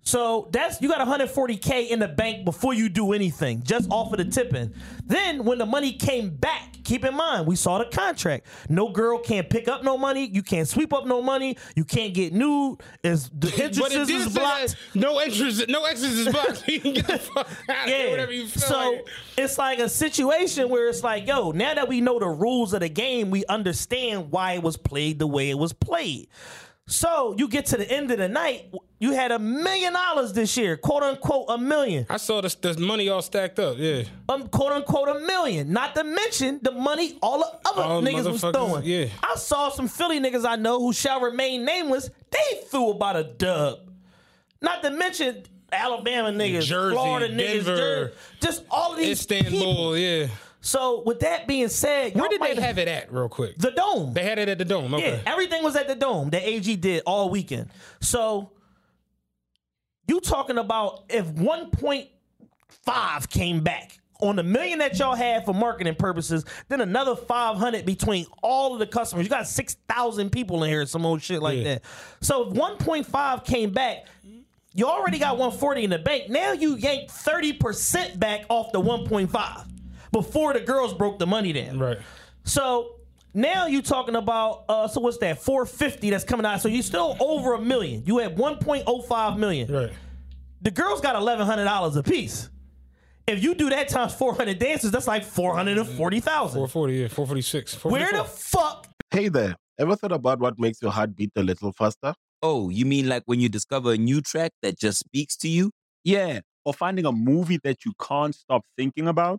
So that's you got 140k in the bank before you do anything, just off of the tipping. Then when the money came back, keep in mind we saw the contract. No girl can't pick up no money. You can't sweep up no money. You can't get nude. Is the But it entrances did is blocked. no entrance, no exits is blocked. you can get the fuck out. Yeah. Whatever you feel so like. it's like a situation where it's like, yo, now that we know the rules of the game, we understand why it was played the way it was played. So you get to the end of the night, you had a million dollars this year, quote unquote, a million, I saw this, this money all stacked up. Yeah. um, quote unquote, a million. Not to mention the money all the other All niggas was throwing. yeah. I saw some Philly niggas I know who shall remain nameless. They threw about a dub. Not to mention Alabama niggas, Jersey, Florida niggas, Denver, Jer- just all of these people. Yeah. So with that being said, Where did they have it at, real quick? the dome? They had it at the dome. yeah, everything was at the dome that AG did all weekend. So you talking about if 1.5 came back on the million that y'all had for marketing purposes, then another 500 between all of the customers. You got 6,000 people in here, some old shit like Yeah. that. So if 1.5 came back, you already got 140 in the bank. Now you yank 30% back off the 1.5 before the girls broke the money down. Right. So now you're talking about uh so what's that 450 that's coming out so you're still over a million you had 1.05 million Right. the girls got $1100 a piece if you do that times 400 dances that's like 440000 440, yeah, 446. where the fuck Hey there, ever thought about what makes your heart beat a little faster? Oh, you mean like when you discover a new track that just speaks to you? Yeah, or finding a movie that you can't stop thinking about.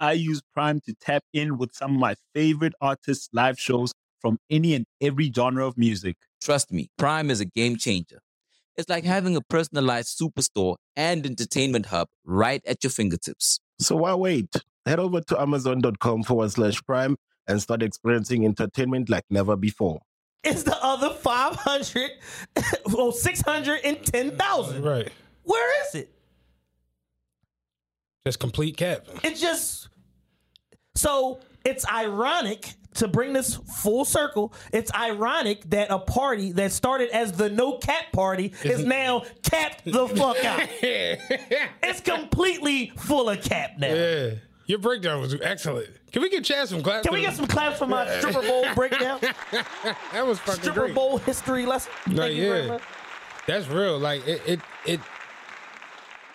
I use Prime to tap in with some of my favorite artists' live shows from any and every genre of music. Trust me, Prime is a game changer. It's like having a personalized superstore and entertainment hub right at your fingertips. So why wait? Head over to amazon.com forward slash prime and start experiencing entertainment like never before. is the other 500 or [LAUGHS] 610000 Right. where is it Just complete cap. it just so it's ironic to bring this full circle it's ironic that a party that started as the no cap party is [LAUGHS] now capped the fuck out [LAUGHS] it's completely full of cap now Yeah. Your breakdown was excellent. Can we get Chad some claps? can we get some claps for my stripper bowl breakdown [LAUGHS] That was fucking stripper great. bowl history lesson No, Thank very yeah. That's real. Like it, it, it.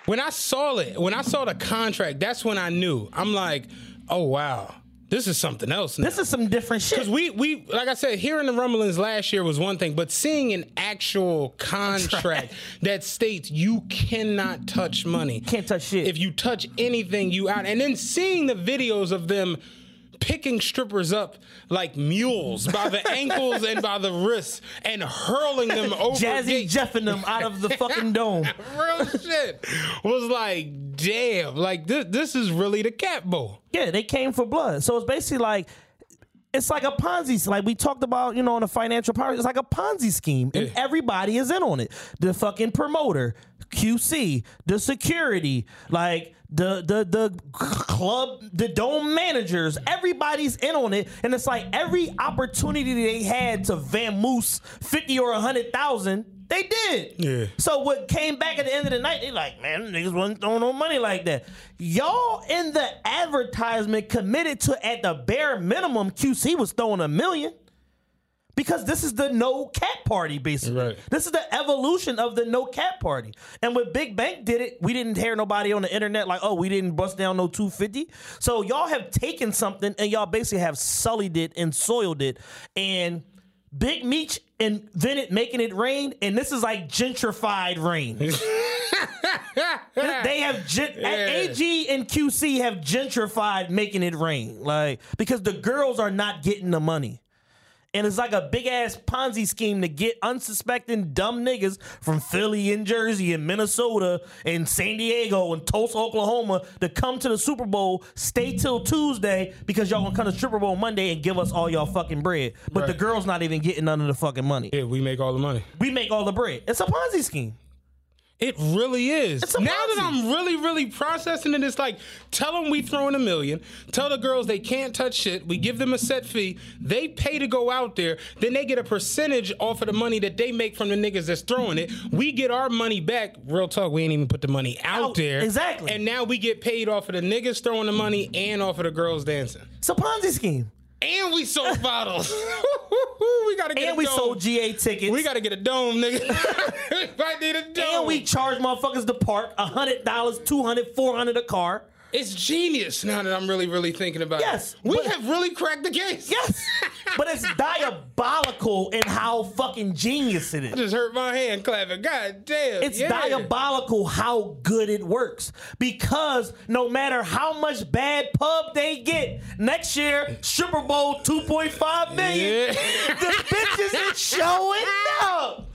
When I saw it, when I saw the contract, that's when I knew. I'm like, oh wow, this is something else. Now. this is some different shit Because we, we, like I said, hearing the rumblings last year was one thing, but seeing an actual contract [LAUGHS] that states you cannot touch money, Can't touch shit. If you touch anything, you out. And then seeing the videos of them picking strippers up like mules by the [LAUGHS] ankles and by the wrists and hurling them over. Jazzy. Jeffing them out of the fucking dome. [LAUGHS] Real shit was like, damn, like this, this is really the cat bowl. Yeah, they came for blood. So it's basically like it's like a Ponzi. Like we talked about, you know, on the financial power. It's like a Ponzi scheme, and everybody is in on it. The fucking promoter, QC, the security, like the the the club, the dome managers. Everybody's in on it, and it's like every opportunity they had to vamoose fifty or a hundred thousand. They did. Yeah. So what came back at the end of the night, they like, man, niggas wasn't throwing no money like that. Y'all in the advertisement committed to at the bare minimum, QC was throwing a million. Because this is the no cap party, basically. Right. This is the evolution of the no cap party. And when Big Bank did it, we didn't hear nobody on the internet like, oh, we didn't bust down no 250. So y'all have taken something and y'all basically have sullied it and soiled it. And Big Meech invented making it rain, and this is like gentrified rain. [LAUGHS] they have gen- AG and QC have gentrified making it rain, like because the girls are not getting the money. And it's like a big ass Ponzi scheme to get unsuspecting dumb niggas from Philly and Jersey and Minnesota and San Diego and Tulsa, Oklahoma to come to the Super Bowl, stay till Tuesday because y'all gonna come to Super Bowl Monday and give us all y'all fucking bread. But the girls not even getting none of the fucking money. Yeah, we make all the money. We make all the bread. It's a Ponzi scheme. It really is. Now that I'm really, really processing it, it's like tell them we throwing a million. Tell the girls they can't touch shit. We give them a set fee. They pay to go out there. Then they get a percentage off of the money that they make from the niggas that's throwing it. We get our money back. Real talk, we ain't even put the money out, Out, there. exactly. And now we get paid off of the niggas throwing the money and off of the girls dancing. It's a Ponzi scheme. And we sold [LAUGHS] bottles. [LAUGHS] we gotta get And we dome. sold GA tickets. We gotta get a dome, nigga. [LAUGHS] might need a dome. and we charge motherfuckers to park $100, $200, $400 a car. It's genius now that I'm really, really thinking about Yes, it. Yes. We have really cracked the case. Yes. but it's [LAUGHS] diabolical in how fucking genius it is. I just hurt my hand clapping. God damn. It's yeah. diabolical how good it works because no matter how much bad pub they get, next year, Super Bowl 2.5 million, Yeah. the bitches is showing up.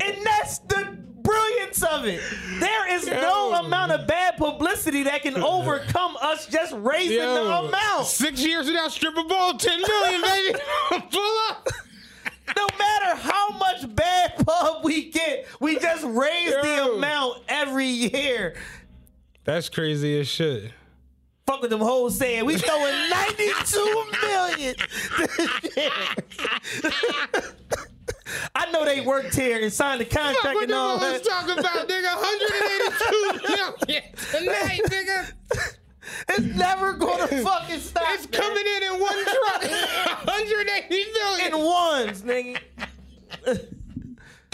And that's the brilliance of it. There is no amount of bad publicity that can overcome us just raising the amount. Six years without stripper ball, 10 million, baby. [LAUGHS] Pull up. No matter how much bad pub we get, we just raise the amount every year. That's crazy as shit. Fuck with them hoes saying we throwing 92 [LAUGHS] million. [LAUGHS] I know they worked here and signed the contract What and all fuck was that. talking about, nigga? [LAUGHS] 182 million tonight, nigga. It's never gonna fucking stop. It's coming in in one truck. [LAUGHS] 180 million. in ones, nigga. [LAUGHS]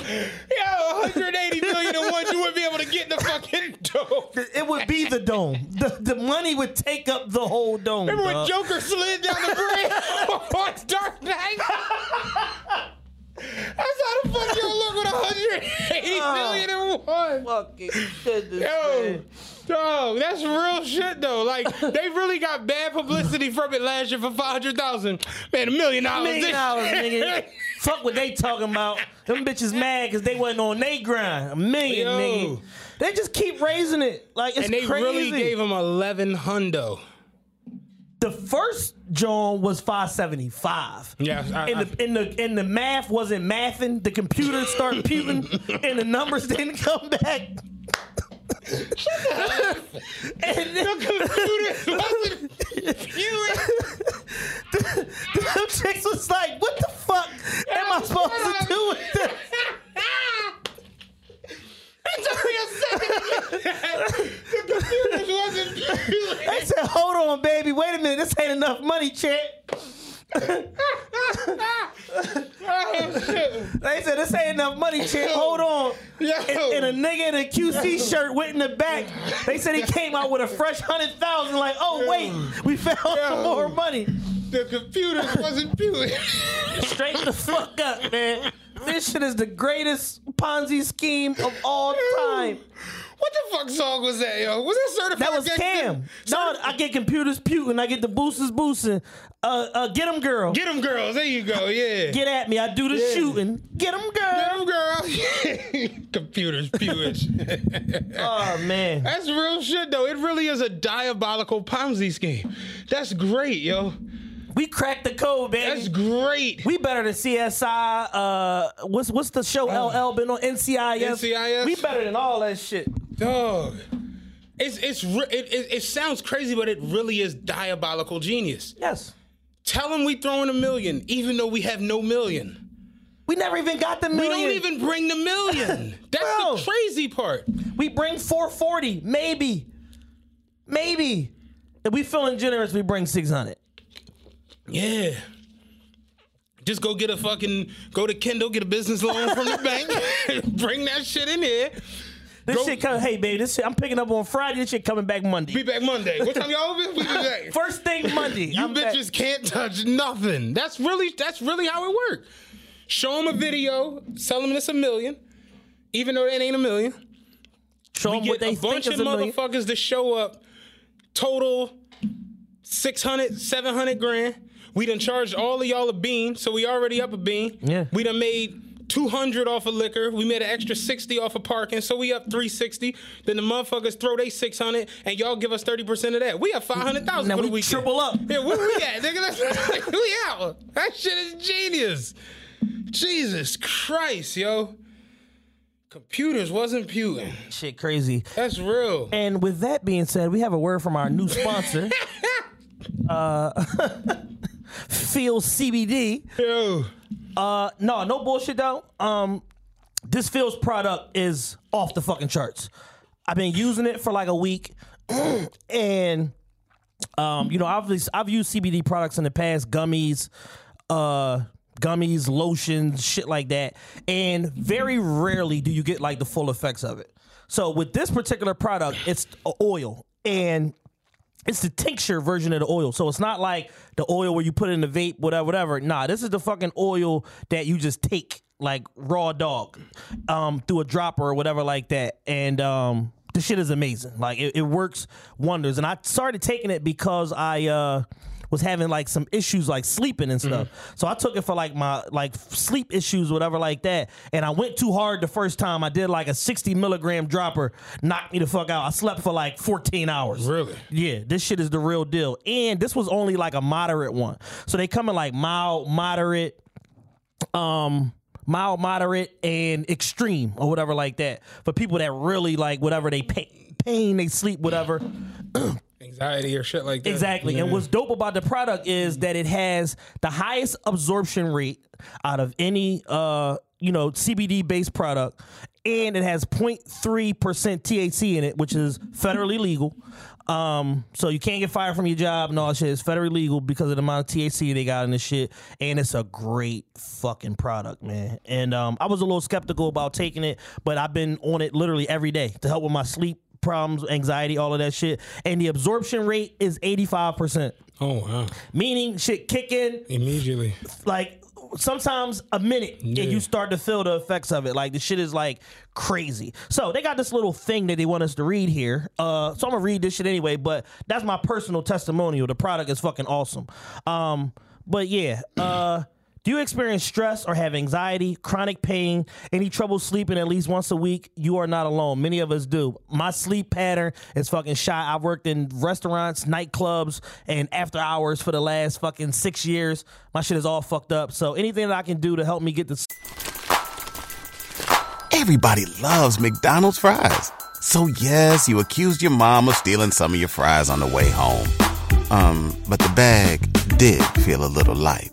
Yo, 180 million in one, you wouldn't be able to get in the fucking dope. It would be the dome. The, the money would take up the whole dome. Remember when dog. Joker slid down the bridge on Dark Knight? That's how the fuck y'all look with 180 million in one. fucking goodness, Yo, man. dog, that's real shit though. Like they really got bad publicity from it last year for 500,000. Man, a million dollars. million dollars, nigga. [LAUGHS] Fuck what they talking about. Them bitches mad because they wasn't on they grind. A million, Yo. nigga. They just keep raising it. Like it's And they crazy. really gave him 11 hundo. The first John was five seventy five. Yeah, I- and the and the and the math wasn't mathing. The computer started puting, [LAUGHS] and the numbers didn't come back. and then, them chicks was like, "What the fuck am I supposed to do with this?" [LAUGHS] [LAUGHS] They said, "Hold on, baby. Wait a minute. This ain't enough money, champ." [LAUGHS] They said, "This ain't enough money, champ. Hold on." Yo. And, and a nigga in a QC shirt went in the back. They said he came out with a fresh hundred thousand. Like, oh wait, we found some more money. The computer wasn't puting. Straight the fuck up, man. This shit is the greatest Ponzi scheme of all time. What the fuck song was that, yo? Was that certified? That was Gangsta? Cam. No, I get computers puting. I get the boosters boosting. Uh, uh, get them, girl. Get them girls. There you go. Yeah. Get at me. I do the shooting. Get them, girl. Get them girls. [LAUGHS] Computers pewage. [LAUGHS] Oh man. That's real shit though. It really is a diabolical Ponzi scheme. That's great, yo. We cracked the code, baby. That's great. we better than CSI. Uh, what's what's the show? LL been on NCIS. NCIS? We better than all that shit. Dog. It's it's it, it, it sounds crazy, but it really is diabolical genius. Yes. Tell them we throwing a million, even though we have no million. We never even got the million. We don't even bring the million. [LAUGHS] That's Bro. the crazy part. We bring 440, maybe, maybe. If we feeling generous, we bring 600. Yeah. Just go get a fucking go to Kendall, get a business loan from the bank, [LAUGHS] bring that shit in here. This Go- shit coming. Hey, baby, this shit. I'm picking up on Friday. This shit coming back Monday. Be back Monday. What time y'all open? We be back. [LAUGHS] First thing Monday. You I'm back. bitches can't touch nothing. That's really that's really how it works. Show them a video, tell them it's a million, even though it ain't a million. Show We them what they a bunch of a million. motherfuckers to show up. Total 600, 700 grand. We done charged all of y'all a bean, so we already up a bean. Yeah. We done made 200 off of liquor. We made an extra 60 off of parking, so we up 360. Then the motherfuckers throw they 600, and y'all give us 30% of that. We have 500,000 Now for the we weekend. triple up. Yeah, where we [LAUGHS] at, nigga? That's, we out. That shit is genius. Jesus Christ, yo. Computers wasn't puting. Shit, crazy. That's real. And with that being said, we have a word from our new sponsor, [LAUGHS] uh, [LAUGHS] Feel CBD. Yo. Uh, no, no bullshit though. Um, this Feals product is off the fucking charts. I've been using it for like a week, [CLEARS THROAT] and um, you know, obviously, I've used CBD products in the past, gummies, uh, gummies, lotions, shit like that, and very rarely do you get like the full effects of it. So with this particular product, it's oil and it's the tincture version of the oil. So it's not like the oil where you put it in the vape, whatever, whatever. Nah, this is the fucking oil that you just take like raw dog um, through a dropper or whatever like that. And um, the shit is amazing. Like it, it works wonders. And I started taking it because I uh, was having like some issues like sleeping and stuff. So I took it for like my like sleep issues, whatever like that. And I went too hard the first time. I did like a 60 milligram dropper, knocked me the fuck out. I slept for like 14 hours. Really? Yeah, this shit is the real deal. And this was only like a moderate one. So they come in like mild, moderate, um, mild, moderate, and extreme or whatever like that. For people that really like whatever they pain, pain they sleep, whatever. [CLEARS THROAT] Anxiety or shit like that. Exactly. And what's dope about the product is that it has the highest absorption rate out of any uh, you know, CBD based product. And it has 0.3% THC in it, which is federally legal. Um, so you can't get fired from your job and all that shit. It's federally legal because of the amount of THC they got in this shit. And it's a great fucking product, man. And um, I was a little skeptical about taking it, but I've been on it literally every day to help with my sleep problems, anxiety, all of that shit. And the absorption rate is 85%. Oh wow. Meaning shit kick in Immediately. like sometimes a minute and you start to feel the effects of it. Like the shit is like crazy. So they got this little thing that they want us to read here. Uh so I'm gonna read this shit anyway, but that's my personal testimonial. The product is fucking awesome. Um but yeah, uh do you experience stress or have anxiety, chronic pain, any trouble sleeping at least once a week? You are not alone. Many of us do. My sleep pattern is fucking shot. I've worked in restaurants, nightclubs, and after hours for the last fucking six years. My shit is all fucked up. So anything that I can do to help me get this Everybody loves McDonald's fries. So yes, you accused your mom of stealing some of your fries on the way home. Um, but the bag did feel a little light.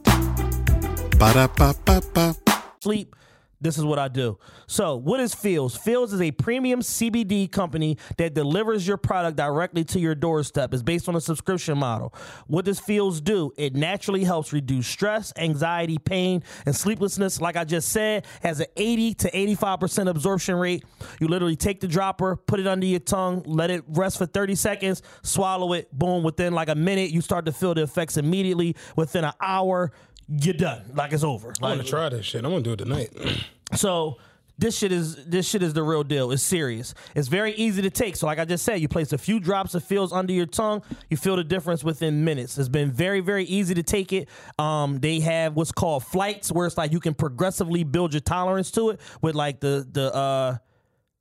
Ba-da-ba-ba-ba. sleep, this is what I do. So, what is Feals? Feals is a premium CBD company that delivers your product directly to your doorstep. It's based on a subscription model. What does Feals do? It naturally helps reduce stress, anxiety, pain, and sleeplessness. Like I just said, has an 80 to 85% absorption rate. You literally take the dropper, put it under your tongue, let it rest for 30 seconds, swallow it, boom, within like a minute, you start to feel the effects immediately. Within an hour, you're done. Like it's over. I'm gonna try this shit. I'm gonna do it tonight. [CLEARS THROAT] so this shit is this shit is the real deal. It's serious. It's very easy to take. So like I just said, you place a few drops of Feals under your tongue, you feel the difference within minutes. It's been very very easy to take it. Um, they have what's called flights, where it's like you can progressively build your tolerance to it with like the the uh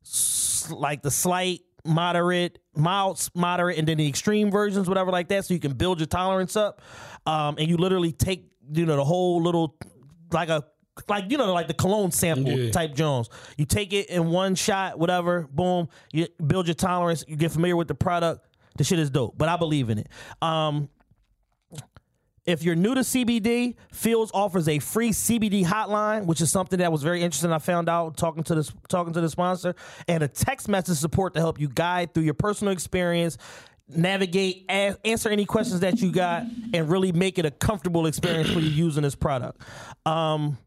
s- like the slight moderate mild moderate and then the extreme versions whatever like that so you can build your tolerance up um and you literally take you know the whole little like a like you know like the cologne sample Yeah. type jones you take it in one shot whatever boom you build your tolerance you get familiar with the product the shit is dope but i believe in it um if you're new to CBD, Feals offers a free CBD hotline, which is something that was very interesting. I found out talking to this talking to the sponsor, and a text message support to help you guide through your personal experience, navigate, a- answer any questions that you got, and really make it a comfortable experience for you using this product. Um,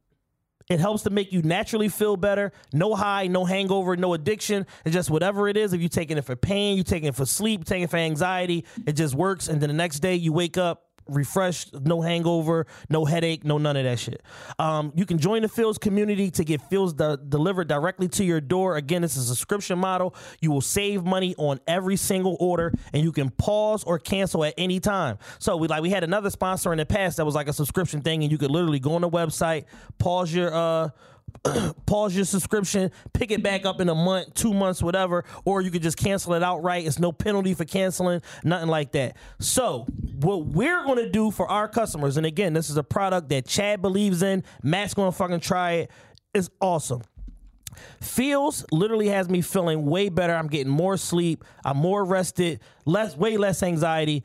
It helps to make you naturally feel better. No high, no hangover, no addiction. It's just whatever it is. If you're taking it for pain, you're taking it for sleep, taking it for anxiety, it just works. And then the next day you wake up refreshed, no hangover, no headache, no none of that shit. Um, you can join the Feals community to get Feals de- delivered directly to your door. Again, it's a subscription model. You will save money on every single order, and you can pause or cancel at any time. So we like we had another sponsor in the past that was like a subscription thing, and you could literally go on the website, pause your uh [CLEARS THROAT] pause your subscription, pick it back up in a month, two months, whatever, or you could just cancel it outright. It's no penalty for canceling, nothing like that. So, what we're gonna do for our customers, and again, this is a product that Chad believes in, Matt's gonna fucking try it. It's awesome. Feals literally has me feeling way better. I'm getting more sleep. I'm more rested, less, way less anxiety.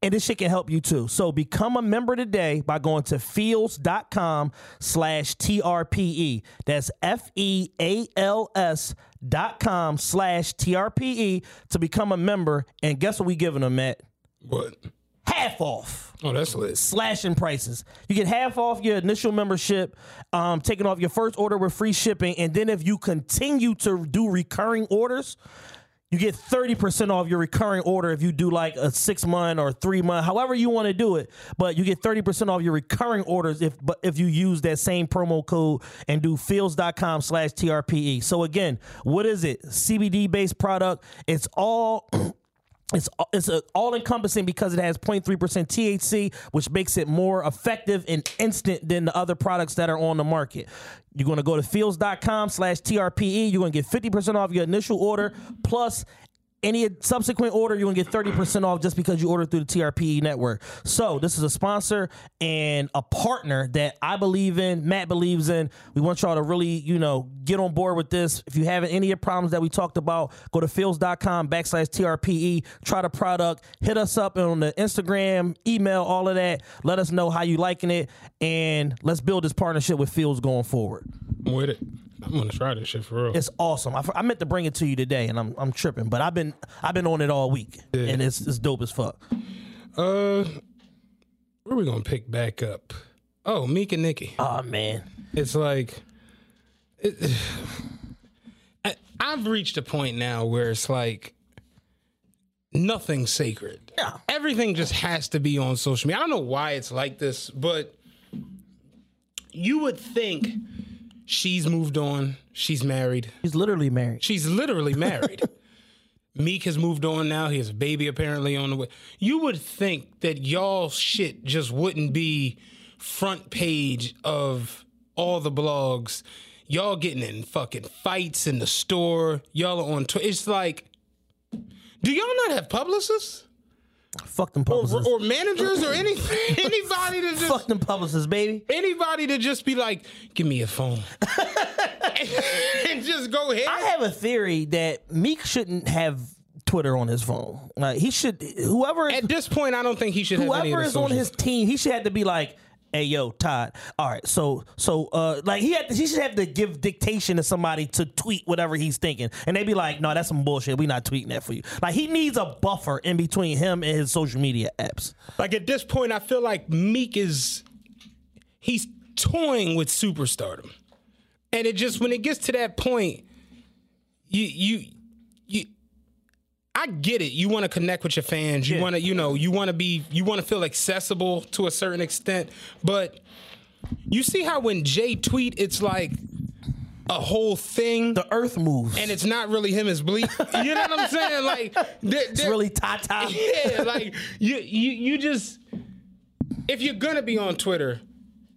And this shit can help you too. So become a member today by going to feals.com slash TRPE. That's F E A L S dot com slash TRPE to become a member. And guess what we giving them, Matt? What? Half off Oh, that's lit. slashing prices. You get half off your initial membership, um, taking off your first order with free shipping, and then if you continue to do recurring orders, you get 30% off your recurring order if you do like a six month or three month, however you want to do it. But you get 30% off your recurring orders if but if you use that same promo code and do feals.com slash TRPE. So again, what is it? CBD based product. It's all [CLEARS THROAT] It's it's all encompassing because it has 0.3% THC, which makes it more effective and instant than the other products that are on the market. You're going to go to feals.com slash TRPE. You're going to get 50% off your initial order plus any subsequent order, you're gonna get 30% off just because you ordered through the TRPE network. So this is a sponsor and a partner that I believe in, Matt believes in. We want y'all to really, you know, get on board with this. If you have any of problems that we talked about, go to feals.com backslash TRPE, try the product, hit us up on the Instagram, email, all of that. Let us know how you liking it, and let's build this partnership with Feals going forward. I'm with it. I'm gonna try this shit for real. It's awesome. I, I meant to bring it to you today, and I'm I'm tripping, but I've been I've been on it all week, and it's it's dope as fuck. Uh, where are we gonna pick back up? Oh, Meek and Nicki. Oh man, It's like it, [SIGHS] I, I've reached a point now where it's like nothing's sacred. Yeah. Everything just has to be on social media. I don't know why it's like this, but you would think she's moved on, she's married, he's literally married. She's literally married. [LAUGHS] Meek has moved on now. He has a baby apparently on the way. You would think that y'all shit just wouldn't be front page of all the blogs. Y'all getting in fucking fights in the store. Y'all are on Twitter. It's like, do y'all not have publicists Fuck them or, publicists. or managers or anything? [LAUGHS] Anybody to just Fuck them publicists, baby. anybody to just be like, give me a phone [LAUGHS] and just go ahead. I have a theory that Meek shouldn't have Twitter on his phone. Like he should, whoever is, At this point, I don't think he should have any of whoever the is on his team, he should have to be like, "Hey, yo, Todd. All right, so so uh, like he had to, he should have to give dictation to somebody to tweet whatever he's thinking, and they'd be like, "No, that's some bullshit. We not tweeting that for you." Like he needs a buffer in between him and his social media apps. Like at this point, I feel like Meek is he's toying with superstardom, and it just when it gets to that point, you you you. I get it. You want to connect with your fans. You Yeah. want to, you know, you want to be, you want to feel accessible to a certain extent. But you see how when Jay tweet, it's like a whole thing, The Earth moves. and it's not really him as bleak. You know what I'm saying? Like, [LAUGHS] there- it's there- really Tata. [LAUGHS] yeah, like you, you, you just if you're gonna be on Twitter,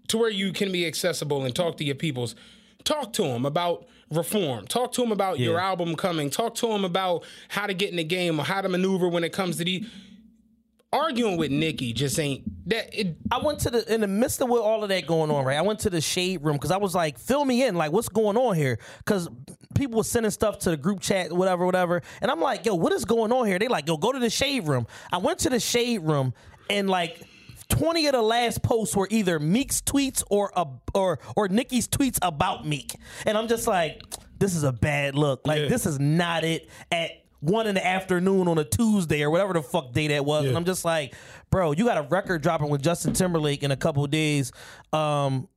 to where you can be accessible and talk to your peoples, talk to them about reform. Talk to them about your album coming. Talk to them about how to get in the game or how to maneuver when it comes to the. Arguing with Nicki just ain't that. It, I went to the in the midst of with all of that going on, right? I went to the shade room because I was like, fill me in, like what's going on here? Because people were sending stuff to the group chat, whatever, whatever, and I'm like, yo, what is going on here? They like, yo, go to the shade room. I went to the shade room and like. 20 of the last posts were either Meek's tweets or uh, or or Nicki's tweets about Meek. And I'm just like, this is a bad look. Like Yeah. this is not it at one in the afternoon on a Tuesday or whatever the fuck day that was. And I'm just like, bro, you got a record dropping with Justin Timberlake in a couple days. Um,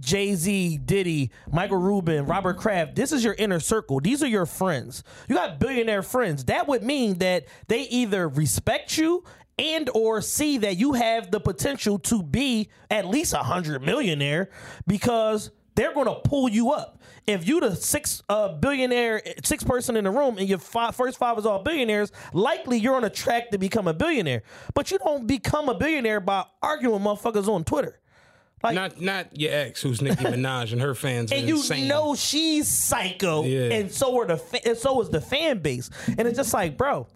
Jay Z, Diddy, Michael Rubin, Robert Kraft, this is your inner circle. These are your friends. You got billionaire friends. That would mean that they either respect you and or see that you have the potential to be at least a hundred millionaire because they're going to pull you up. If you the six uh, billionaire, six person in the room, and your five, first five is all billionaires, likely you're on a track to become a billionaire. But you don't become a billionaire by arguing with motherfuckers on Twitter. Like, Not not your ex, who's Nicki [LAUGHS] Minaj, and her fans are and you insane. know she's psycho, Yeah. and so are the fa- and so is the fan base, and it's just like, bro,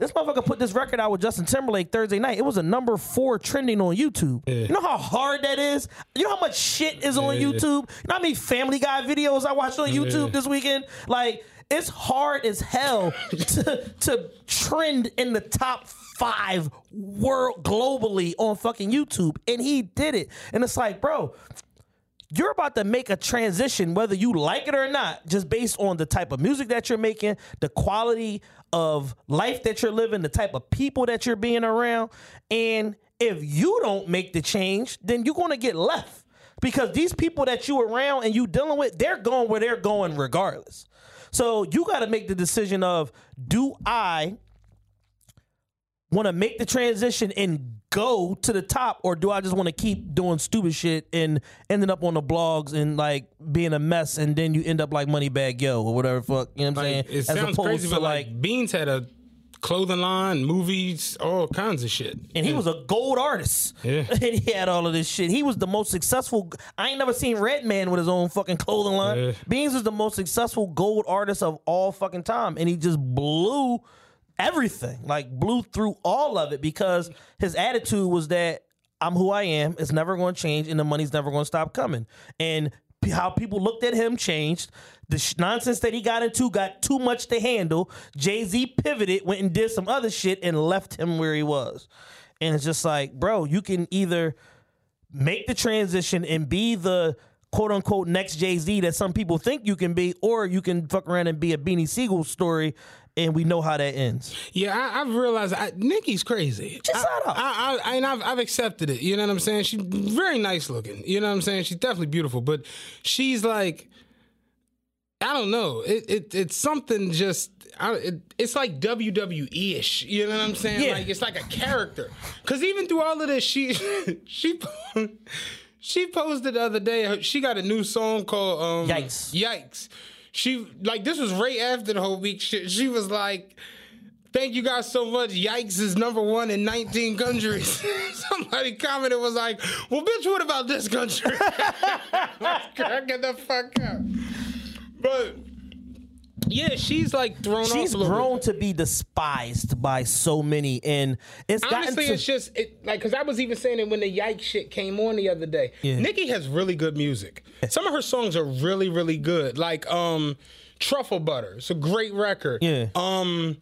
this motherfucker put this record out with Justin Timberlake Thursday night. It was a number four trending on YouTube. You know how hard that is. You know how much shit is on YouTube. You know how many Family Guy videos I watched on YouTube this weekend. Like it's hard as hell [LAUGHS] to to trend in the top five world globally on fucking YouTube, and he did it. And it's like, bro, you're about to make a transition, whether you like it or not, just based on the type of music that you're making, the quality of life that you're living, the type of people that you're being around. And if you don't make the change, then you're going to get left because these people that you around and you dealing with, they're going where they're going regardless. So you got to make the decision of do I want to make the transition and go to the top, or do I just want to keep doing stupid shit and ending up on the blogs and like being a mess, and then you end up like Moneybagg Yo or whatever fuck you know what I'm Like, saying? it sounds crazy, but like Beans had a clothing line, movies, all kinds of shit. and he was a gold artist. Yeah. [LAUGHS] and he had all of this shit. He was the most successful. I ain't never seen Redman with his own fucking clothing line. Yeah. Beans is the most successful gold artist of all fucking time, and he just blew everything. Like blew through all of it because his attitude was that I'm who I am. It's never going to change, and the money's never going to stop coming. And how people looked at him changed. The sh- nonsense that he got into got too much to handle. Jay Z pivoted, went and did some other shit, and left him where he was. And it's just like, bro, you can either make the transition and be the quote unquote next Jay Z that some people think you can be, or you can fuck around and be a Beanie Sigel story, and we know how that ends. Yeah, I, I've realized I, Nicki's crazy. Just I, shut up. I, I, and I've, I've accepted it. You know what I'm saying? She's very nice looking. You know what I'm saying? She's definitely beautiful, but she's like, I don't know. It, it it's something just. I, it, it's like WWE ish. You know what I'm saying? Yeah. Like it's like a character. Because even through all of this, she [LAUGHS] she. She posted the other day. She got a new song called um, Yikes. Yikes. She like this was right after the whole week shit. She was like, Thank you guys so much. Yikes is number one in 19 countries. [LAUGHS] Somebody commented was like, Well, bitch, what about this country? [LAUGHS] Cracking the fuck up. But yeah, she's like thrown She's off a little grown bit. to be despised by so many, and it's Honestly, to, it's just it, like because I was even saying it when the Yikes shit came on the other day. Yeah. Nicki has really good music. Some of her songs are really, really good. Like um, Truffle Butter. It's a great record. Yeah. Um,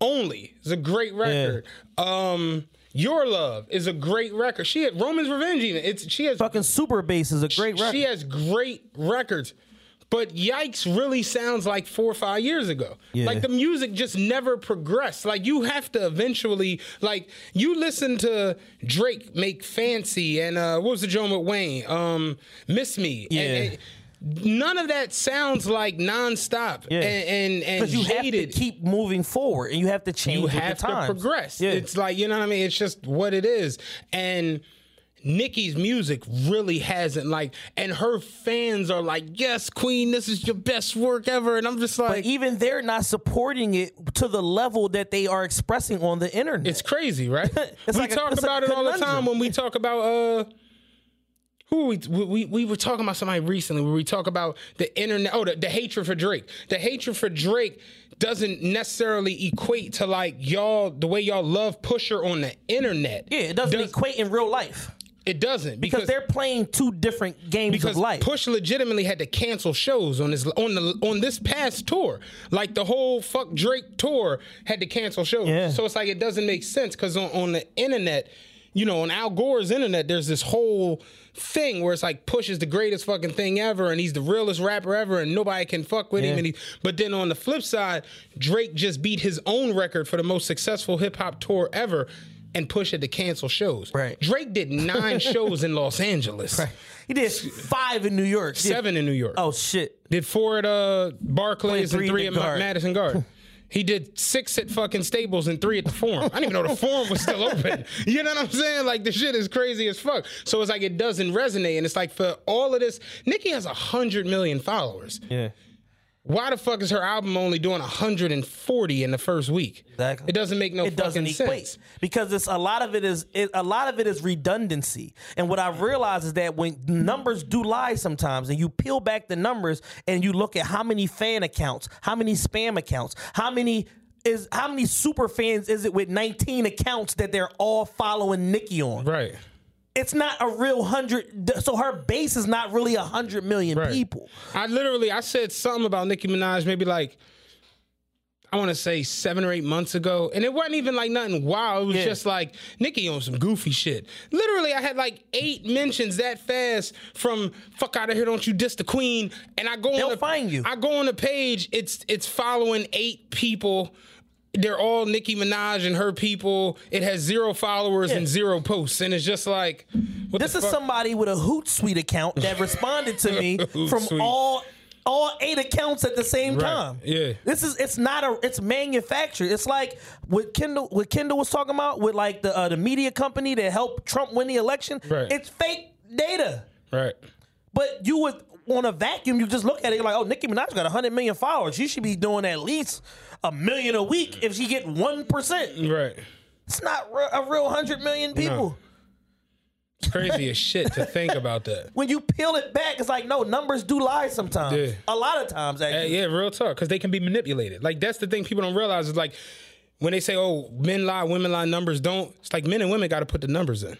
Only is a great record. Um, Your Love is a great record. She had Roman's Revenge. Even it's she has fucking Super Bass is a great record. she has great records. But Yikes really sounds like four or five years ago. Yeah. Like the music just never progressed. Like you have to eventually, like you listen to Drake make Fancy and uh, what was the joint with Wayne? Um, Miss Me. Yeah. And- and none of that sounds like nonstop. Yeah. And and, and you have to keep moving forward, and you have to change. you have the to progress. Yeah. It's like, you know what I mean? It's just what it is. And Nicki's music really hasn't like and her fans are like, Yes, Queen, this is your best work ever. And I'm just but like even they're not supporting it to the level that they are expressing on the internet. it's crazy, right? [LAUGHS] It's we like talk a about it all the time when we talk about uh who we, we we were talking about somebody recently where we talk about the internet oh the, the hatred for Drake. The hatred for Drake doesn't necessarily equate to like y'all the way y'all love Pusha on the internet. yeah, it doesn't Does- equate in real life It doesn't because they're playing two different games because of life. Push legitimately had to cancel shows on this on the on this past tour. Like the whole fuck Drake tour had to cancel shows. Yeah. So it's like it doesn't make sense because on, on the internet, you know, on Al Gore's internet, there's this whole thing where it's like Push is the greatest fucking thing ever and he's the realest rapper ever and nobody can fuck with him. And he, but then on the flip side, Drake just beat his own record for the most successful hip hop tour ever. And Push had to cancel shows. Right. Drake did nine [LAUGHS] shows in Los Angeles, He did five in New York. Seven in New York. Oh shit. Did four at uh, Barclays Three and three at Guard. Madison Garden. [LAUGHS] He did six at fucking Staples and three at the Forum. I didn't even know the Forum was still [LAUGHS] open. You know what I'm saying? Like the shit is crazy as fuck. So it's like it doesn't resonate, and it's like for all of this, Nicki has a hundred million followers. Yeah. Why the fuck is her album only doing 140 in the first week? Exactly. It doesn't make no it doesn't fucking equate sense. because it's a lot of it is it, a lot of it is redundancy. And what I've realized is that when numbers do lie sometimes, and you peel back the numbers and you look at how many fan accounts, how many spam accounts, how many is how many super fans is it with 19 accounts that they're all following Nicki on? Right. It's not a real hundred. So her base is not really a hundred million Right. people. I literally I said something about Nicki Minaj maybe like I want to say seven or eight months ago, and it wasn't even like nothing wild. It was Yeah. just like Nicki on some goofy shit. Literally, I had like eight mentions that fast from "fuck out of here, don't you diss the queen," and I go They'll on the, find you. I go on the page. It's it's following eight people. They're all Nicki Minaj and her people. It has zero followers and zero posts, and it's just like what This is fuck? somebody with a Hootsuite account that [LAUGHS] responded to me [LAUGHS] from all all eight accounts at the same Right, time. yeah. This is it's not a it's manufactured. It's like what Kendall what Kendall was talking about with like the uh, the media company that helped Trump win the election. Right. It's fake data. right. But you would on a vacuum, you just look at it, you're like, oh, Nicki Minaj got 100 million followers. She should be doing at least a million a week if she get 1%. Right. It's not a real 100 million people. It's crazy as shit to think about that. [LAUGHS] when you peel it back, it's like no numbers do lie sometimes. Yeah. A lot of times, Uh, actually. yeah, real talk, because they can be manipulated. Like that's the thing people don't realize is like when they say, "Oh, men lie, women lie, numbers don't." It's like men and women got to put the numbers in.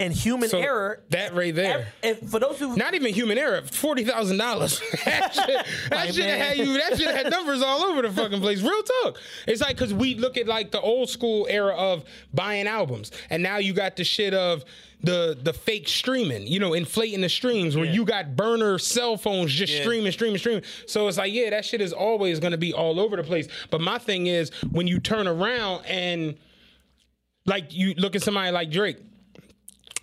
And human So error. that right there. And for those who Not even human error. Forty thousand dollars. [LAUGHS] That shit, that Like, shit had you. That shit had numbers all over the fucking place. Real talk. It's like because we look at like the old school era of buying albums, and now you got the shit of the the fake streaming. You know, inflating the streams where you got burner cell phones just streaming, streaming, streaming. So it's like, yeah, that shit is always going to be all over the place. But my thing is when you turn around and like you look at somebody like Drake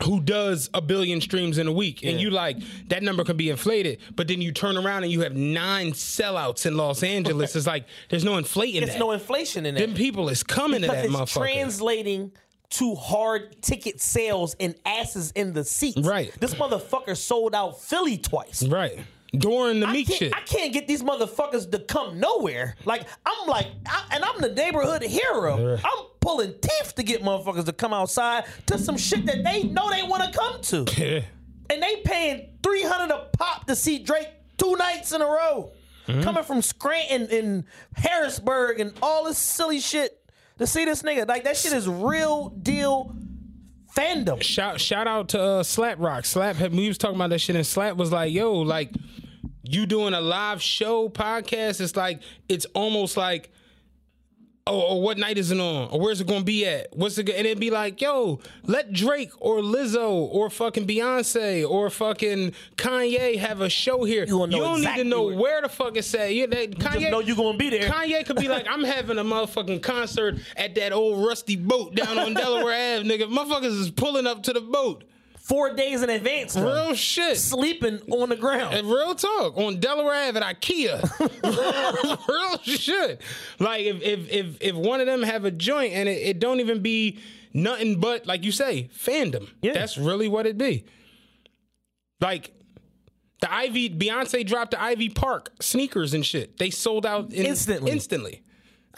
who does a billion streams in a week and you like that number can be inflated but then you turn around and you have nine sellouts in los angeles it's like there's no inflating it's that there's no inflation in them it. people is coming to Because that it's motherfucker translating to hard ticket sales and asses in the seats. Right. This motherfucker sold out Philly twice. right during the I meat shit I can't get these motherfuckers to come nowhere. Like I'm like, I, and I'm the neighborhood hero. I'm pulling teeth to get motherfuckers to come outside to some shit that they know they want to come to, [LAUGHS] yeah and they paying three hundred a pop to see Drake two nights in a row, Mm-hmm. coming from Scranton and Harrisburg and all this silly shit to see this nigga. Like that shit is real deal fandom. shout shout out to uh, Slap Rock. Slap we was talking about that shit, and Slap was like, "Yo, like you doing a live show podcast? It's like it's almost like." Oh, or what night is it on? Or where's it gonna be at? What's it? go- And it'd be like, yo, let Drake or Lizzo or fucking Beyonce or fucking Kanye have a show here. You, gonna don't exactly need to know where- where the fuck it's at. You, that, Kanye, Just know you're gonna be there. Kanye could be like, [LAUGHS] I'm having a motherfucking concert at that old rusty boat down on Delaware Ave, nigga. Motherfuckers is pulling up to the boat. Four days in advance. though. Real shit. Sleeping on the ground. And real talk on Delaware Ave at IKEA. real shit. Like if if if if one of them have a joint and it, it don't even be nothing but like you say fandom. Yeah. That's really what it be. Like the Ivy Beyonce dropped the Ivy Park sneakers and shit. They sold out in, Instantly. Instantly.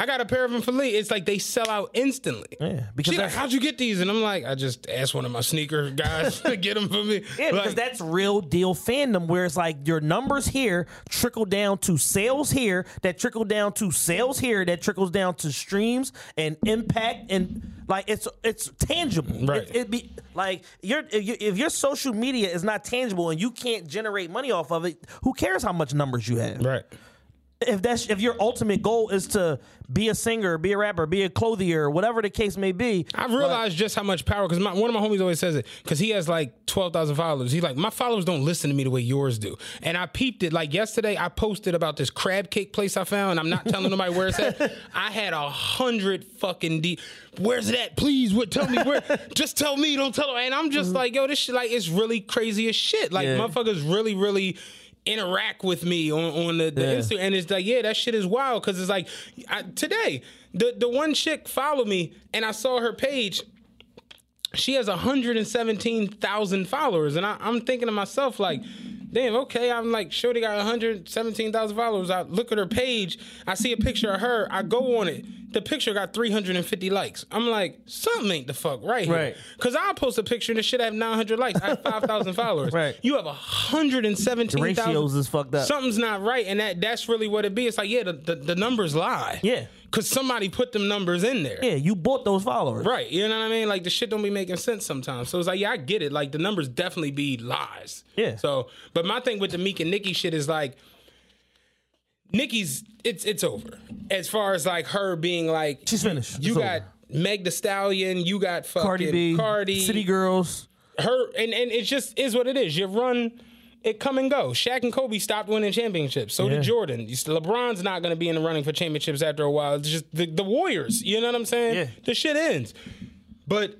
I got a pair of them for Lee. It's like they sell out instantly. Yeah, because She's like, how'd you get these? And I'm like, I just asked one of my sneaker guys [LAUGHS] to get them for me. Yeah, because that's real deal fandom where it's like your numbers here trickle down to sales here, that trickle down to sales here, that trickles down to streams and impact and like it's it's tangible. Right. It, it be like your if, you, if your social media is not tangible and you can't generate money off of it, who cares how much numbers you have? right. If that's if your ultimate goal is to be a singer, be a rapper, be a clothier, whatever the case may be. I've realized just how much power because one of my homies always says it because he has like twelve thousand followers. He's like, my followers don't listen to me the way yours do, and I peeped it. Like yesterday, I posted about this crab cake place I found. I'm not telling nobody where it's at. [LAUGHS] I had a hundred fucking D. Where's that? Please, what? Tell me where. just tell me. Don't tell. Her. And I'm just mm-hmm. like, yo, this shit like it's really crazy as shit. Like Yeah. motherfuckers really, really interact with me on, on the, the Yeah. Instagram. And it's like, yeah, that shit is wild. Cause it's like I, today, the, the one chick followed me and I saw her page. She has 117,000 followers. And I, I'm thinking to myself, like, damn, okay. I'm like, sure, they got 117,000 followers. I look at her page. I see a picture of her. I go on it. The picture got 350 likes. I'm like, something ain't the fuck right here. Right. Cause I'll post a picture and the shit have 900 likes. I have 5,000 [LAUGHS] followers. Right. You have 117,000. The ratios is fucked up. Something's not right, and that that's really what it be. It's like, yeah, the, the, the numbers lie. Yeah. Cause somebody put them numbers in there. Yeah, you bought those followers. Right. You know what I mean? Like the shit don't be making sense sometimes. So it's like, yeah, I get it. Like the numbers definitely be lies. Yeah. So, but my thing with the Meek and Nicki shit is like, Nicki's it's it's over. As far as like her being like, She's finished. You got Meg The Stallion. You got fucking Cardi B, Cardi, City Girls. her and and it just is what it is. You run it come and go. Shaq and Kobe stopped winning championships. So Yeah. did Jordan. LeBron's not going to be in the running for championships after a while. It's just the, the Warriors. You know what I'm saying? Yeah. The shit ends. But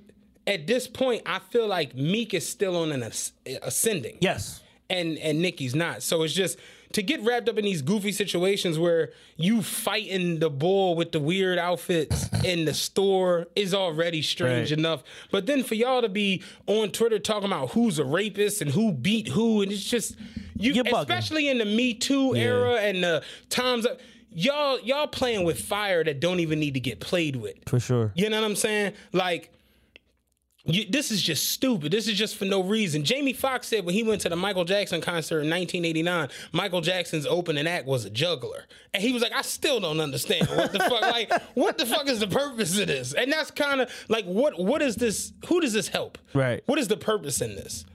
at this point, I feel like Meek is still on an as- ascending Yes. and and Nicki's not. So it's just to get wrapped up in these goofy situations where you fighting the bull with the weird outfits [LAUGHS] in the store is already strange Right. enough. But then for y'all to be on Twitter talking about who's a rapist and who beat who, and it's just you, You're bugging. especially in the Me Too era and the times. Up, Y'all, y'all playing with fire that don't even need to get played with. For sure. You know what I'm saying? Like, you, this is just stupid. This is just for no reason. Jamie Foxx said when he went to the Michael Jackson concert in 1989, Michael Jackson's opening act was a juggler, and he was like, "I still don't understand what the fuck. Like, what the fuck is the purpose of this?" And that's kind of like, what what is this? Who does this help? Right. What is the purpose in this?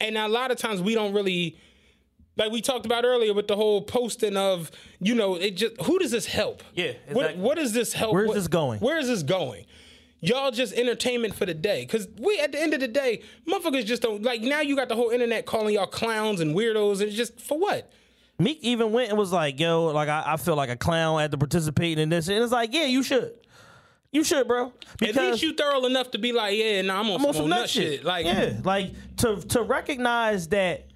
And a lot of times we don't really like we talked about earlier with the whole posting of you know it just who does this help Yeah, what, exactly. what does this help Where's What- this going? where is this going y'all just entertainment for the day because we at the end of the day motherfuckers just don't like now you got the whole internet calling y'all clowns and weirdos and just for what Meek even went and was like, "Yo, like I, I feel like a clown at the participating in this," and it's like, "Yeah, you should, you should, bro." at least you thorough enough to be like yeah nah, I'm on, I'm on some, nut shit. shit. like yeah, like to to recognize that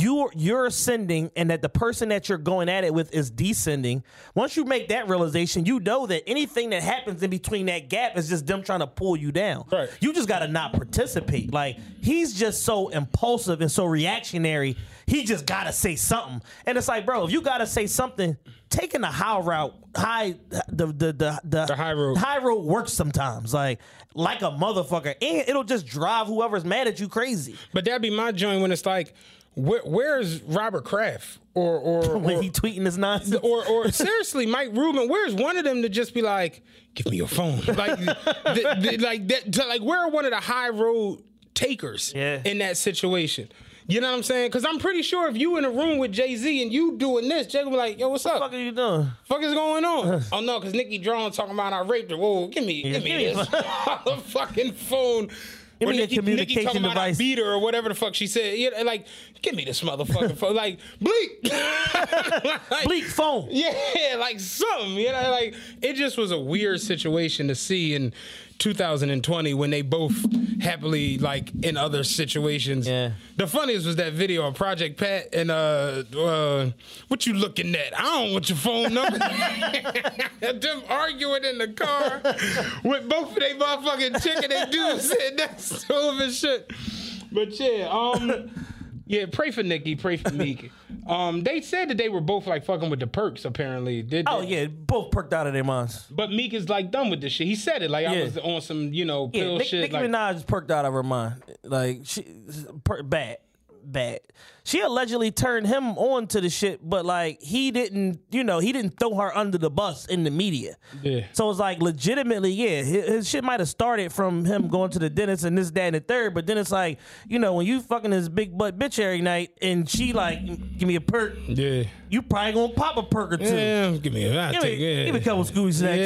you're you're ascending and that the person that you're going at it with is descending. Once you make that realization, you know that anything that happens in between that gap is just them trying to pull you down. Right. You just got to not participate. Like he's just so impulsive and so reactionary. He just got to say something. And it's like, bro, if you got to say something, taking the high route, high the the the the, The high road. high road works sometimes. Like like a motherfucker, and it'll just drive whoever's mad at you crazy. but that'd be my joint when it's like where, where's Robert Kraft or or, [LAUGHS] When or he tweeting his nonsense, [LAUGHS] or or seriously, Mike Rubin, where's one of them to just be like, give me your phone, like, [LAUGHS] th- th- like that, to- like where are one of the high road takers Yeah. in that situation? You know what I'm saying? Because I'm pretty sure if you in a room with Jay Z and you doing this, Jay will be like, yo, what's up? what the fuck are you doing? fuck is going on? oh no, because Nicki Drawn talking about I raped her. Whoa, give me, give me give me this fucking phone. Give Or me a Nicki- Nicki communication talking about I device. beat her or whatever the fuck she said. Yeah, like, give me this motherfucking phone. Like, bleak. [LAUGHS] Like, Bleak phone. Yeah, like something. You know, like it just was a weird situation to see in 2020 when they both happily like in other situations. Yeah. The funniest was that video of Project Pat and uh, uh what you looking at? I don't want your phone number. [LAUGHS] Them arguing in the car with both of they motherfucking chicken and dudes sitting next to him and shit. But yeah, um yeah, pray for Nicki, pray for [LAUGHS] Meek. Um, they said that they were both like fucking with the perks. Apparently, did Oh yeah, both perked out of their minds. But Meek is like done with this shit. He said it like I Yeah. was on some, you know, Yeah, pill Nick, shit. Nicki like, Minaj perked out of her mind. Like she per, bad, bad. She allegedly turned him on to the shit, but like he didn't, you know, he didn't throw her under the bus in the media. Yeah. So it's like legitimately, yeah, his, his shit might have started from him going to the dentist and this, that, and the third. But then it's like, you know, when you fucking this big butt bitch every night and she like, give me a perk, Yeah. you probably gonna pop a perk or two. Yeah, give me a, I'll Give take me, yeah. give me a couple Scooby snacks.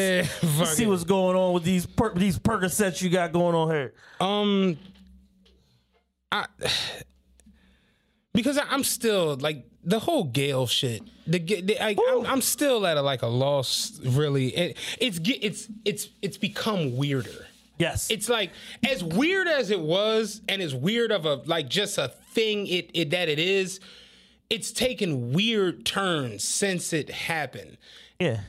[LAUGHS] Yeah, see what's going on with these per- these Percocets you got going on here. Um, I because I'm still like the whole Gayle shit. The, the I, I'm, I'm still at a like a loss. Really, it, it's it's it's it's become weirder. Yes, It's like as weird as it was, and as weird of a like just a thing it, it that it is. It's taken weird turns since it happened. Yeah.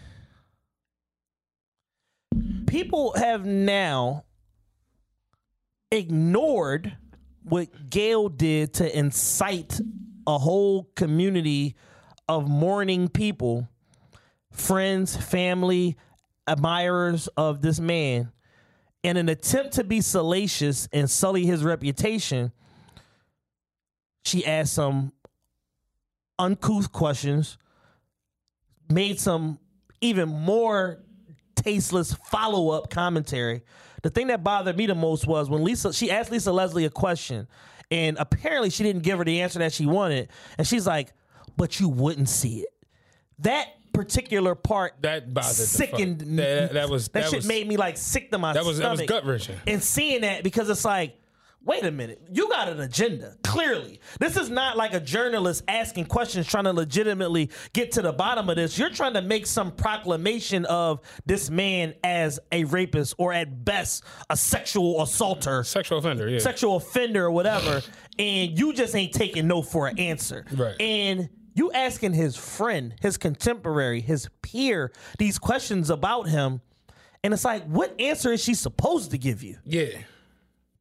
People have now ignored what Gayle did to incite a whole community of mourning people, friends, family, admirers of this man. In an attempt to be salacious and sully his reputation, she asked some uncouth questions, made some even more tasteless follow up commentary. The thing that bothered me the most was when Lisa she asked Lisa Leslie a question, and apparently she didn't give her the answer that she wanted, and she's like, "But you wouldn't see it." That particular part That bothered sickened me. That, that was that, that shit was, made me like sick to my that was that was gut wrenching. And seeing that because it's like, wait a minute, you got an agenda. Clearly, this is not like a journalist asking questions trying to legitimately get to the bottom of this. You're trying to make some proclamation of this man as a rapist or at best a sexual assaulter, Sexual offender, yeah. sexual offender or whatever, and you just ain't taking no for an answer. Right. And you asking his friend, his contemporary, his peer these questions about him, and it's like, what answer is she supposed to give you? yeah.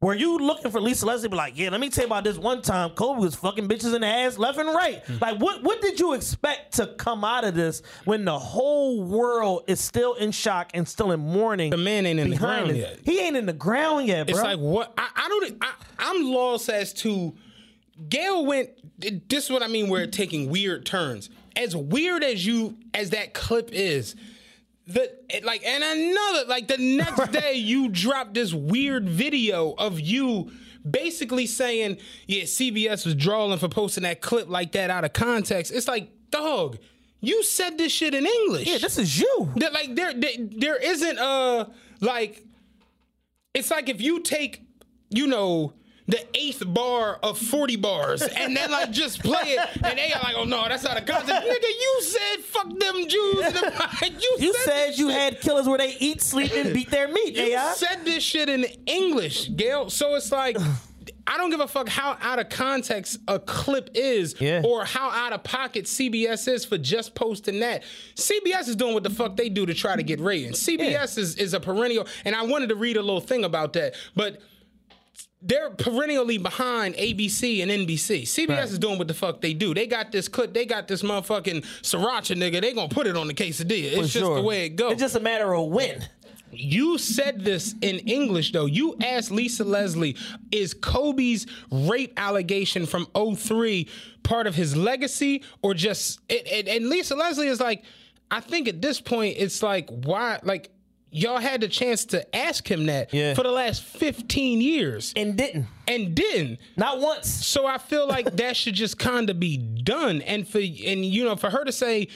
Were you looking for Lisa Leslie? Be like, yeah, let me tell you about this one time Kobe was fucking bitches in the ass left and right. Hmm. Like, what what did you expect to come out of this when the whole world is still in shock and still in mourning? The man ain't in the ground it? yet. He ain't in the ground yet, bro. It's like what I, I don't. I, I'm lost as to. Gayle went. This is what I mean. Where it's taking weird turns. As weird as you as that clip is, the like and another like the next [LAUGHS] day you drop this weird video of you basically saying, yeah, CBS was drawing for posting that clip like that out of context. It's like, dog, you said this shit in English. yeah, this is you. That, like there, there there isn't a like it's like if you take you know the eighth bar of 40 bars and then like just play it and they are like oh no that's not a concept nigga you said fuck them Jews them- [LAUGHS] you, You said this you shit. had killers where they eat, sleep, and beat their meat. you AI. said this shit in English Gayle so it's like [SIGHS] I don't give a fuck how out of context a clip is Yeah. or how out of pocket CBS is for just posting that. CBS is doing what the fuck they do to try to get ratings. CBS is, is a perennial, and I wanted to read a little thing about that, but they're perennially behind ABC and NBC. CBS is doing what the fuck they do. They got this clip, they got this motherfucking sriracha nigga, they gonna put it on the quesadilla. It's For just sure. the way it goes. It's just a matter of when. You said this in English though. You asked Lisa Leslie, is Kobe's rape allegation from 03 part of his legacy or just it, it- and Lisa Leslie is like, I think at this point it's like why like y'all had the chance to ask him that Yeah. for the last 15 years And didn't. and didn't. Not once. So I feel like [LAUGHS] that should just kind of be done. And for and you know, for her to say,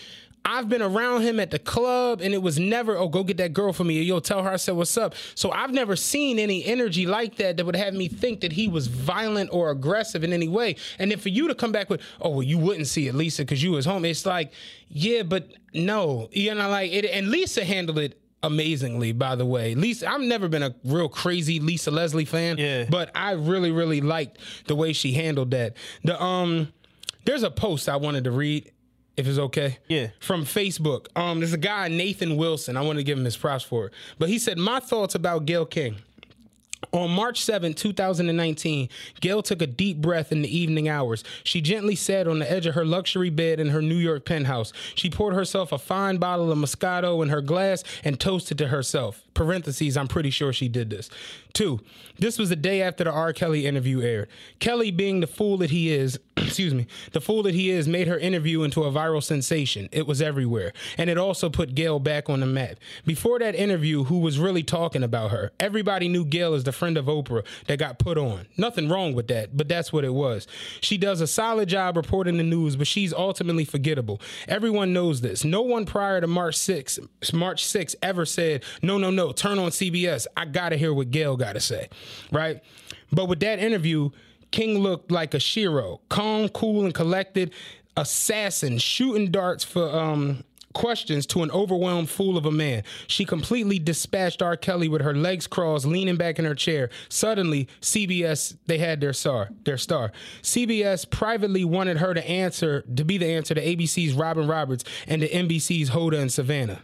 I've been around him at the club and it was never, oh, go get that girl for me. Or yo, tell her I said what's up. So I've never seen any energy like that that would have me think that he was violent or aggressive in any way. And then for you to come back with, oh, well, you wouldn't see it, Lisa, because you was home. It's like, yeah, but no. You know, like it and Lisa handled it amazingly, by the way. Lisa, I've never been a real crazy Lisa Leslie fan. Yeah. But I really, really liked the way she handled that. The um there's a post I wanted to read, if it's okay. Yeah. From Facebook. Um, there's a guy, Nathan Wilson. I want to give him his props for it. But he said, My thoughts about Gayle King. On March 7, 2019, Gayle took a deep breath in the evening hours. She gently sat on the edge of her luxury bed in her New York penthouse. She poured herself a fine bottle of Moscato in her glass and toasted to herself. Parentheses, I'm pretty sure she did this. Two, this was the day after the R. Kelly interview aired. Kelly, being the fool that he is, [CLEARS THROAT] excuse me, the fool that he is, made her interview into a viral sensation. It was everywhere. And it also put Gayle back on the map. Before that interview, who was really talking about her? Everybody knew Gayle as the friend of Oprah that got put on. Nothing wrong with that, but that's what it was. She does a solid job reporting the news, but she's ultimately forgettable. Everyone knows this. No one prior to March 6, March 6 ever said, no, no, no, turn on CBS. I gotta hear what Gayle gotta say. Right? But with that interview, King looked like a Shiro, calm, cool, and collected, assassin, shooting darts for um questions to an overwhelmed fool of a man. She completely dispatched R. Kelly with her legs crossed, leaning back in her chair. Suddenly, CBS they had their star, their star. CBS privately wanted her to answer to be the answer to ABC's Robin Roberts and to NBC's Hoda and Savannah.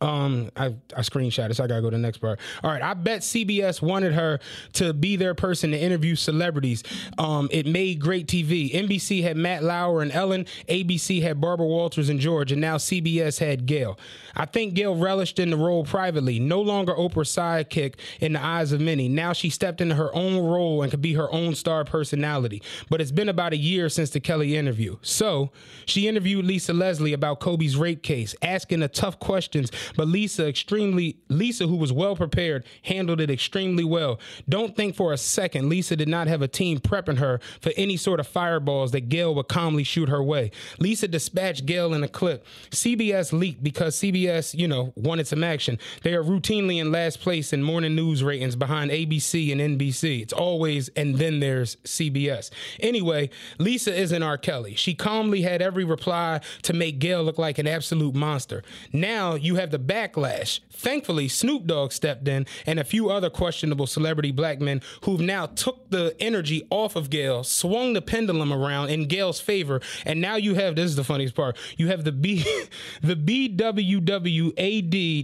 Um, I, I screenshot so I gotta go to the next part. All right, I bet CBS wanted her to be their person to interview celebrities. Um, it made great TV. NBC had Matt Lauer and Ellen, ABC had Barbara Walters and George, and now CBS had Gayle. I think Gayle relished in the role privately, no longer Oprah's sidekick in the eyes of many. Now she stepped into her own role and could be her own star personality. But it's been about a year since the Kelly interview. So she interviewed Lisa Leslie about Kobe's rape case, asking the tough questions, but Lisa extremely Lisa, who was well prepared, handled it extremely well. Don't think for a second Lisa did not have a team prepping her for any sort of fireballs that Gayle would calmly shoot her way. Lisa dispatched Gayle in a clip. CBS leaked because CBS, you know, wanted some action. They are routinely in last place in morning news ratings behind ABC and NBC. It's always, and then there's CBS. Anyway, Lisa isn't R. Kelly. She calmly had every reply to make Gayle look like an absolute monster. Now you have the backlash. Thankfully, Snoop Dogg stepped in and a few other questionable celebrity black men who've now took the energy off of Gayle, swung the pendulum around in Gayle's favor, and now you have this is the funniest part. You have the B [LAUGHS] the BWWAD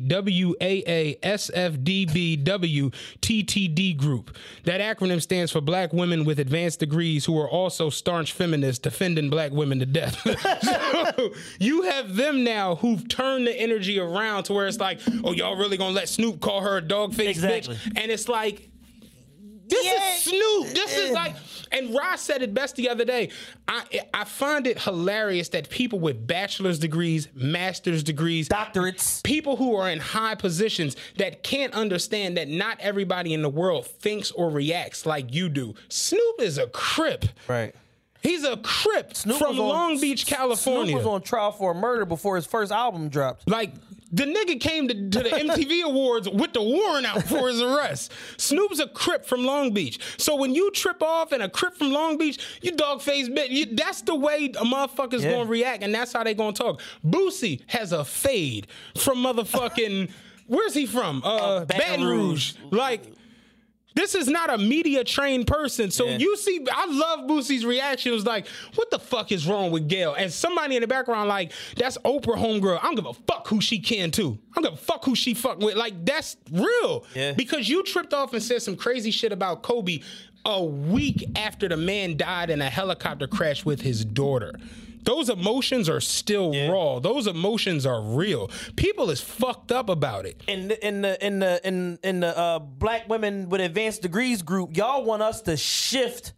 WAA SFDBW TTD group. That acronym stands for Black Women with Advanced Degrees who are also staunch feminists defending black women to death. [LAUGHS] so you have them now who've turned the energy around to where it's like, oh, y'all really gonna let Snoop call her a dog face Exactly. bitch? And it's like, this is Snoop. This is like, and Ross said it best the other day. I I find it hilarious that people with bachelor's degrees, master's degrees, Doctorates. people who are in high positions that can't understand that not everybody in the world thinks or reacts like you do. Snoop is a crip. Right. He's a crip Snoop from was on- Long Beach, California. Snoop was on trial for a murder before his first album dropped. Like the nigga came to, to the MTV [LAUGHS] Awards with the warrant out for his arrest. Snoop's a crip from Long Beach. So when you trip off and a crip from Long Beach, you dog face bitch. You, that's the way a motherfucker's Yeah. gonna react, and that's how they gonna talk. Boosie has a fade from motherfucking. [LAUGHS] Where's he from? Uh, Baton Baton Rouge. Like. This is not a media trained person. So Yeah. you see, I love Boosie's reaction. It was like, what the fuck is wrong with Gail? And somebody in the background, like, that's Oprah homegirl. I don't give a fuck who she can too. I don't give a fuck who she fuck with. Like, that's real. Yeah. Because you tripped off and said some crazy shit about Kobe a week after the man died in a helicopter crash with his daughter. Those emotions are still raw. Those emotions are real. People is fucked up about it. in the in the in the in in the uh, black women with advanced degrees group, y'all want us to shift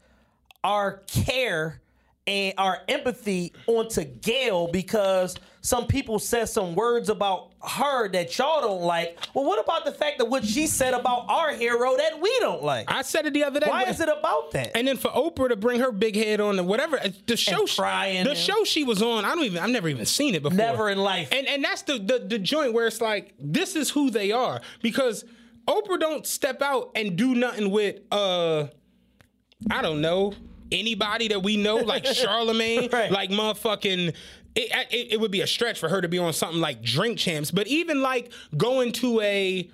our care and our empathy onto Gayle because some people said some words about her that y'all don't like. Well, what about the fact that what she said about our hero that we don't like? I said it the other day. Why is it about that? And then for Oprah to bring her big head on the whatever uh, the show, she- the and- show she was on, I don't even, I've never even seen it before. Never in life. And and that's the, the the joint where it's like this is who they are because Oprah don't step out and do nothing with uh, I don't know anybody that we know like [LAUGHS] Charlemagne, Right. like motherfucking. It, it, it would be a stretch for her to be on something like Drink Champs, but even like going to a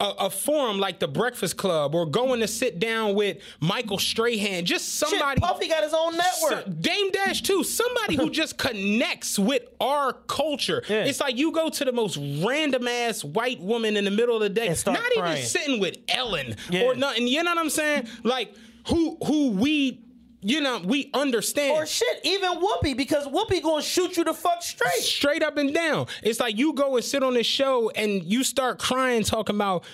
a, a forum like the Breakfast Club or going to sit down with Michael Strahan, just somebody. Shit, Puffy got his own network. So- Dame Dash too. Somebody who just [LAUGHS] connects with our culture. Yeah. It's like you go to the most random ass white woman in the middle of the day, not crying. even sitting with Ellen Yeah. or nothing. You know what I'm saying? Like who who we you know we understand. or shit, even Whoopi, because Whoopi gonna shoot you the fuck straight. straight up and down. It's like you go and sit on this show and you start crying, talking about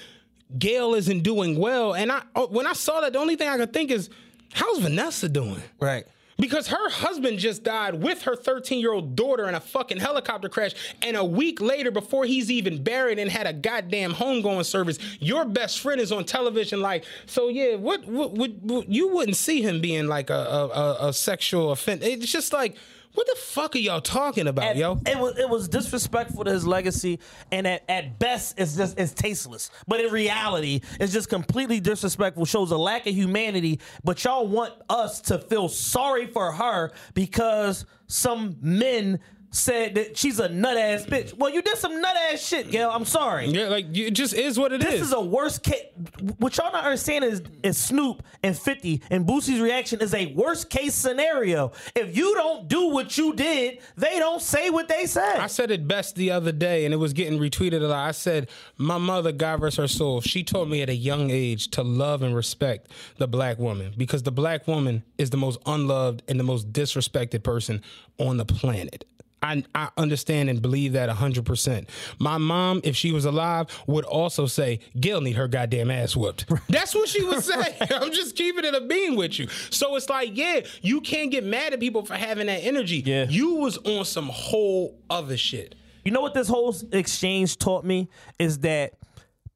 Gayle isn't doing well. And I oh, when I saw that, the only thing I could think is, how's Vanessa doing? Right. Because her husband just died with her 13 year old daughter in a fucking helicopter crash. And a week later, before he's even buried and had a goddamn homegoing service, your best friend is on television. Like, so yeah, what, what, what, you wouldn't see him being like a, a, a sexual offense. It's just like, what the fuck are y'all talking about, At- yo? It was it was disrespectful to his legacy, and at, at best, it's just it's tasteless. But in reality, it's just completely disrespectful. Shows a lack of humanity. But y'all want us to feel sorry for her because some men said that she's a nut ass bitch. Well, you did some nut ass shit, Gayle. I'm sorry. Yeah, like it just is what it is. This is a worst case. What y'all not understanding is, is Snoop and 50 and Boosie's reaction is a worst case scenario. If you don't do what you did, they don't say what they said. I said it best the other day, and it was getting retweeted a lot. I said, My mother, God rest her soul, she told me at a young age to love and respect the black woman because the black woman is the most unloved and the most disrespected person on the planet. I, I understand and believe that 100%. My mom, if she was alive, would also say, Gayle need her goddamn ass whooped. [LAUGHS] That's what she would [LAUGHS] say. [LAUGHS] I'm just keeping it a bean with you. So it's like, yeah, you can't get mad at people for having that energy. Yeah. You was on some whole other shit. You know what this whole exchange taught me is that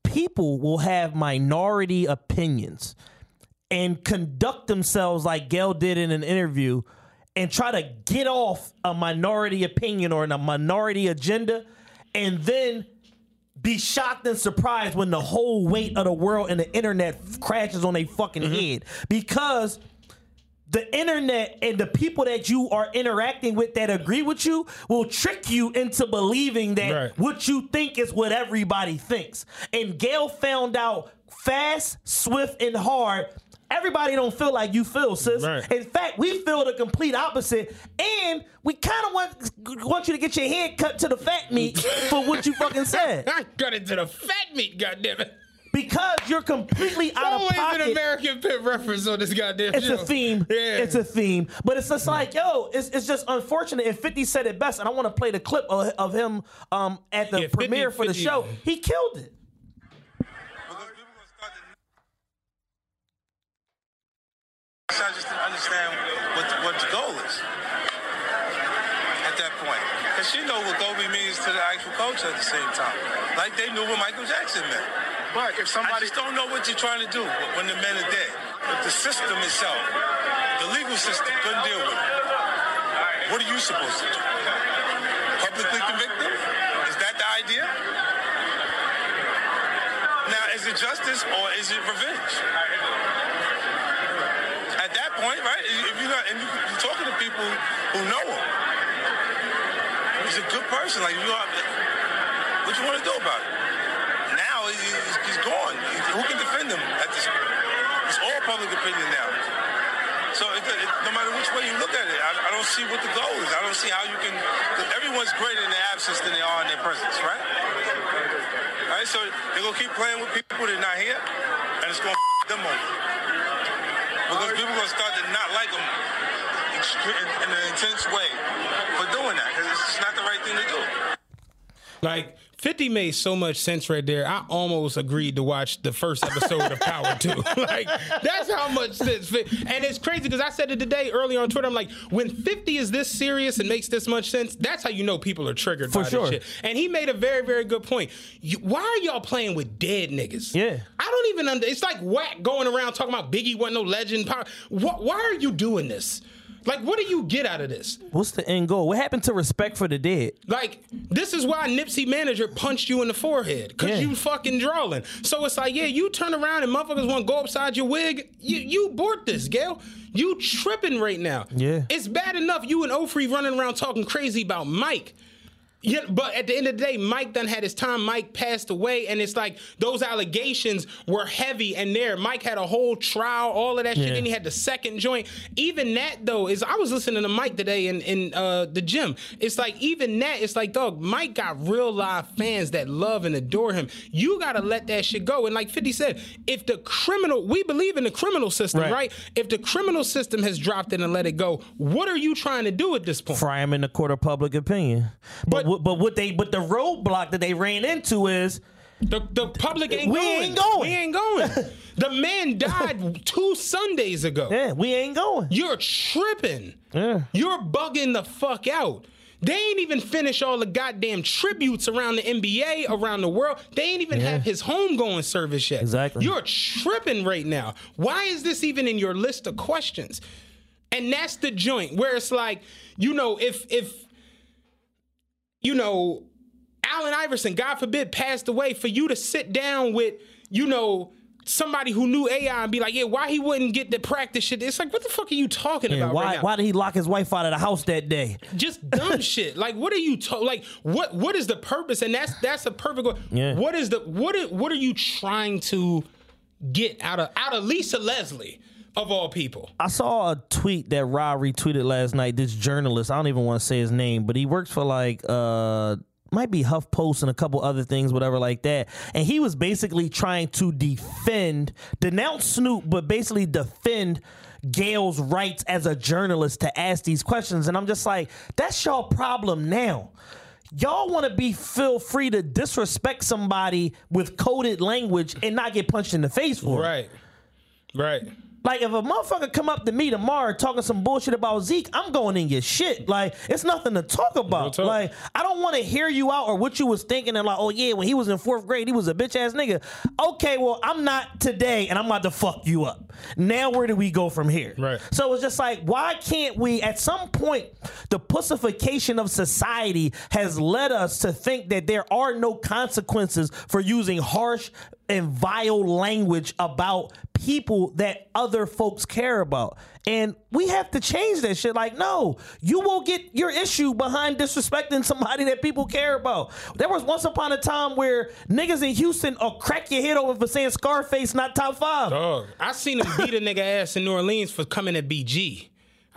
people will have minority opinions and conduct themselves like Gayle did in an interview and try to get off a minority opinion or a minority agenda and then be shocked and surprised when the whole weight of the world and the internet crashes on their fucking mm-hmm. head because the internet and the people that you are interacting with that agree with you will trick you into believing that Right. what you think is what everybody thinks. And Gayle found out fast, swift, and hard. Everybody don't feel like you feel, sis. Right. In fact, we feel the complete opposite, and we kind of want want you to get your head cut to the fat meat for what you fucking said [LAUGHS] I got it to the fat meat, goddammit. because you're completely out of Always pocket. an American Pit reference on this goddamn It's show. a theme. Yeah. It's a theme. But it's just like, yo, it's, it's just unfortunate. And 50 said it best, and I want to play the clip of, of him um, at the Yeah, 50 premiere for the 50 show. He killed it. I just didn't understand what the, what the goal is at that point. Because she know what Kobe means to the actual culture at the same time. Like they knew what Michael Jackson meant. But if somebody... I just don't know what you're trying to do when the men are dead. If the system itself, the legal system couldn't deal with it, what are you supposed to do? Publicly convict them? Is that the idea? Now, is it justice or is it revenge? Point, right? If you got, and you, you're talking to people who know him, he's a good person. Like you, are, what you want to do about it? Now he- he's, he's gone. Who can defend him at this point? It's all public opinion now. So it, it, no matter which way you look at it, I, I don't see what the goal is. I don't see how you can. Everyone's greater in their absence than they are in their presence, right? All right, so they're gonna keep playing with people that are not here, and it's gonna f- them over because people are gonna start to not like them in, in an intense way for doing that because it's just not the right thing to do. Like 50 made so much sense right there. I almost agreed to watch the first episode of Power 2. [LAUGHS] like that's how much sense fit. And it's crazy because I said it today earlier on Twitter. I'm like, when 50 is this serious and makes this much sense, that's how you know people are triggered For by sure. this shit. And he made a very, very good point. You, why are y'all playing with dead niggas? Yeah. I don't even under. It's like Wack going around talking about Biggie wasn't no legend. Power. Wh- why are you doing this? Like, what do you get out of this? What's the end goal? What happened to respect for the dead? Like, this is why Nipsey manager punched you in the forehead because Yeah. you fucking drawing. So it's like, yeah, you turn around and motherfuckers want to go upside your wig. You you bought this, Gayle. You tripping right now. Yeah. It's bad enough you and Ofree running around talking crazy about Mike. Yeah, but at the end of the day, Mike done had his time. Mike passed away, and it's like those allegations were heavy. And there, Mike had a whole trial, all of that shit. Yeah. Then he had the second joint. Even that though is I was listening to Mike today in in uh, the gym. It's like even that, it's like dog. Mike got real live fans that love and adore him. You gotta let that shit go. And like Fifty said, if the criminal, we believe in the criminal system, Right. right? If the criminal system has dropped it and let it go, what are you trying to do at this point? Fry him in the court of public opinion. But But- but what they but the roadblock that they ran into is The the public ain't We going. ain't going. We ain't going. [LAUGHS] the man died two Sundays ago. Yeah, we ain't going. You're tripping. Yeah. You're bugging the fuck out. They ain't even finish all the goddamn tributes around the NBA, around the world. They ain't even have his homegoing service yet. Exactly. You're tripping right now. Why is this even in your list of questions? And that's the joint where it's like, you know, if if you know, Allen Iverson, God forbid, passed away, for you to sit down with, you know, somebody who knew AI and be like, yeah, why he wouldn't get the practice shit? It's like, what the fuck are you talking Yeah, about why right now? why did he lock his wife out of the house that day? Just dumb [LAUGHS] shit. Like, what are you to- like? What what is the purpose? And that's that's a perfect. Yeah. What is the what? What are you trying to get out of out of Lisa Leslie of all people? I saw a tweet that Rob retweeted last night. This journalist, I don't even want to say his name, but he works for like uh might be HuffPost and a couple other things, whatever like that. And he was basically trying to defend, denounce Snoop, but basically defend Gayle's rights as a journalist to ask these questions. And I'm just like, that's your problem now. Y'all want to be feel free to disrespect somebody with coded language and not get punched in the face for it. Right, right. Like if a motherfucker come up to me tomorrow talking some bullshit about Zeke, I'm going in your shit. Like it's nothing to talk about. talk. Like I don't want to hear you out or what you was thinking and like, oh yeah, when he was in fourth grade, he was a bitch ass nigga. Okay, well I'm not today, and I'm about to fuck you up. Now where do we go from here? Right. So it's just like, why can't we? At some point, the pussification of society has led us to think that there are no consequences for using harsh and vile language about people that other folks care about. And we have to change that shit. Like, no, you won't get your issue behind disrespecting somebody that people care about. There was once upon a time where niggas in Houston will crack your head over for saying Scarface not top five. Dog, I seen him beat a nigga ass in New Orleans for coming at BG.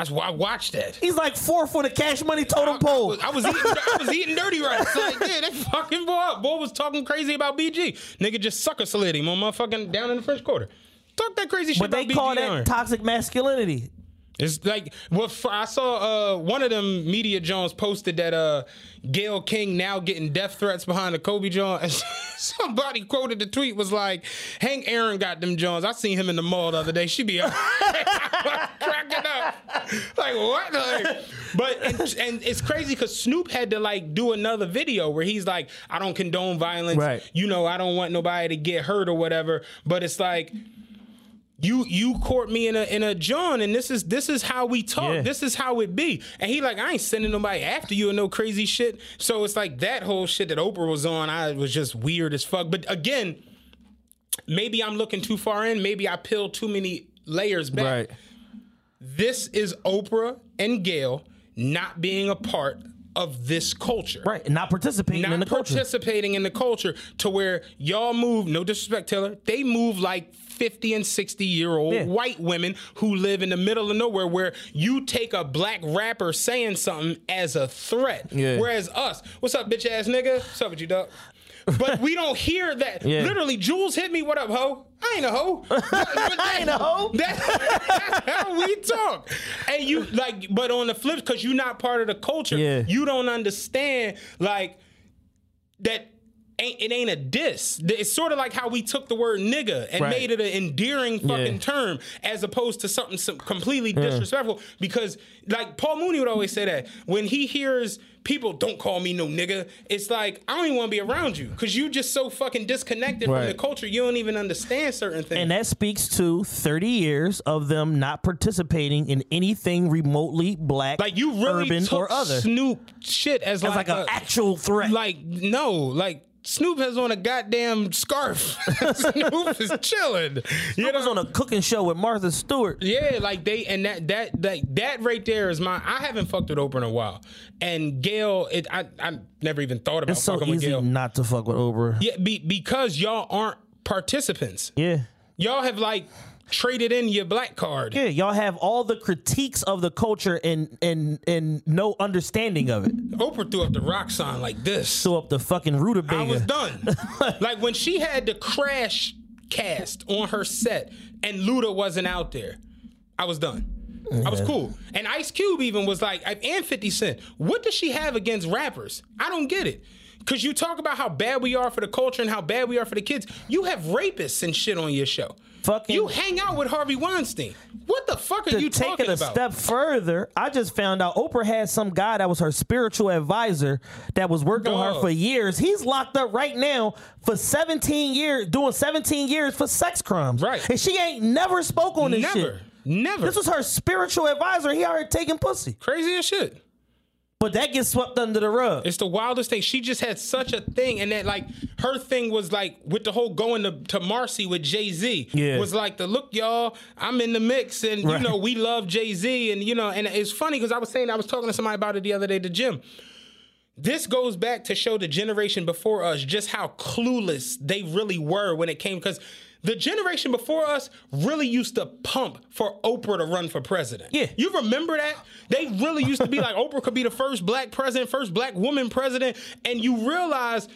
Why I watched that. He's like four for the cash money totem pole. I was eating, I was eating dirty rice. Like, yeah, that fucking boy, boy was talking crazy about BG. Nigga just sucker slid him on motherfucking down in the first quarter. Talk that crazy shit about BG. But they about call BG. that on. toxic masculinity. It's like what f- I saw. Uh, one of them media Jones posted that uh, Gayle King now getting death threats behind the Kobe Jones. [LAUGHS] Somebody quoted the tweet was like, "Hank Aaron got them Jones. I seen him in the mall the other day. She be [LAUGHS] cracking up like what? Like, but and, and it's crazy because Snoop had to like do another video where he's like, I don't condone violence. Right. You know, I don't want nobody to get hurt or whatever. But it's like you you court me in a in a John, and this is this is how we talk. Yeah. This is how it be. And he like, I ain't sending nobody after you and no crazy shit. So it's like that whole shit that Oprah was on, I was just weird as fuck. But again, maybe I'm looking too far in. Maybe I peeled too many layers back. This is Oprah and Gayle not being a part of this culture Right. And not participating not in the culture. participating in the culture to where y'all move, no disrespect, Taylor, they move like 50 and 60 year old Yeah. white women who live in the middle of nowhere where you take a black rapper saying something as a threat. Yeah. Whereas us, what's up, bitch ass nigga? What's up with you, dog? But we don't hear that. [LAUGHS] Yeah. Literally, Jules hit me, what up, ho? I ain't a hoe. [LAUGHS] But- but I ain't a hoe. [LAUGHS] That's how we talk. And you like, but on the flip, because you're not part of the culture, Yeah. you don't understand like that. Ain't, it ain't a diss. It's sort of like how we took the word nigga and Right. made it an endearing fucking Yeah. term as opposed to something some completely disrespectful. Because, like, Paul Mooney would always say that when he hears people don't call me no nigga, it's like, I don't even want to be around you because you just so fucking disconnected from the culture. You don't even understand certain things. And that speaks to 30 years of them not participating in anything remotely black, Like you really urban, took or other. Snoop shit as, As like, like an actual threat. Like no, like Snoop has on a goddamn scarf. [LAUGHS] Snoop is chilling. You It was on a cooking show with Martha Stewart. Yeah, like they and that that that that right there is my. I haven't fucked with Oprah in a while, and Gayle. It I I never even thought about It's so fucking with easy Gayle. not to fuck with Oprah. Yeah, be, because y'all aren't participants. Yeah. Y'all have like traded in your black card. Yeah, y'all have all the critiques of the culture and and and no understanding of it. Oprah threw up the rock sign like this. Throw up the fucking rutabaga. I was done. [LAUGHS] like when she had the crash cast on her set and Luda wasn't out there, I was done. I was cool. And Ice Cube even was like, and 50 Cent, what does she have against rappers? I don't get it. Because you talk about how bad we are for the culture and how bad we are for the kids. You have rapists and shit on your show. Fucking- You hang out with Harvey Weinstein. What the fuck are you take talking it a about? step further, I just found out Oprah had some guy that was her spiritual advisor that was working with her Dog. for years. He's locked up right now for 17 years, doing 17 years for sex crimes. Right. And she ain't never spoke on this Never. shit. Never. This was her spiritual advisor. He already taking pussy. crazy as shit. But that gets swept under the rug. It's the wildest thing. She just had such a thing, and that like her thing was like with the whole going to, to Marcy with Jay Z. Yeah. was like the look, y'all. I'm in the mix, and you know we love Jay Z, and you know, and it's funny because I was saying I was talking to somebody about it the other day at the gym. This goes back to show the generation before us just how clueless they really were when it came because. The generation before us really used to pump for Oprah to run for president. Yeah. You remember that? They really used to be like, [LAUGHS] Oprah could be the first black president, first black woman president. And you realize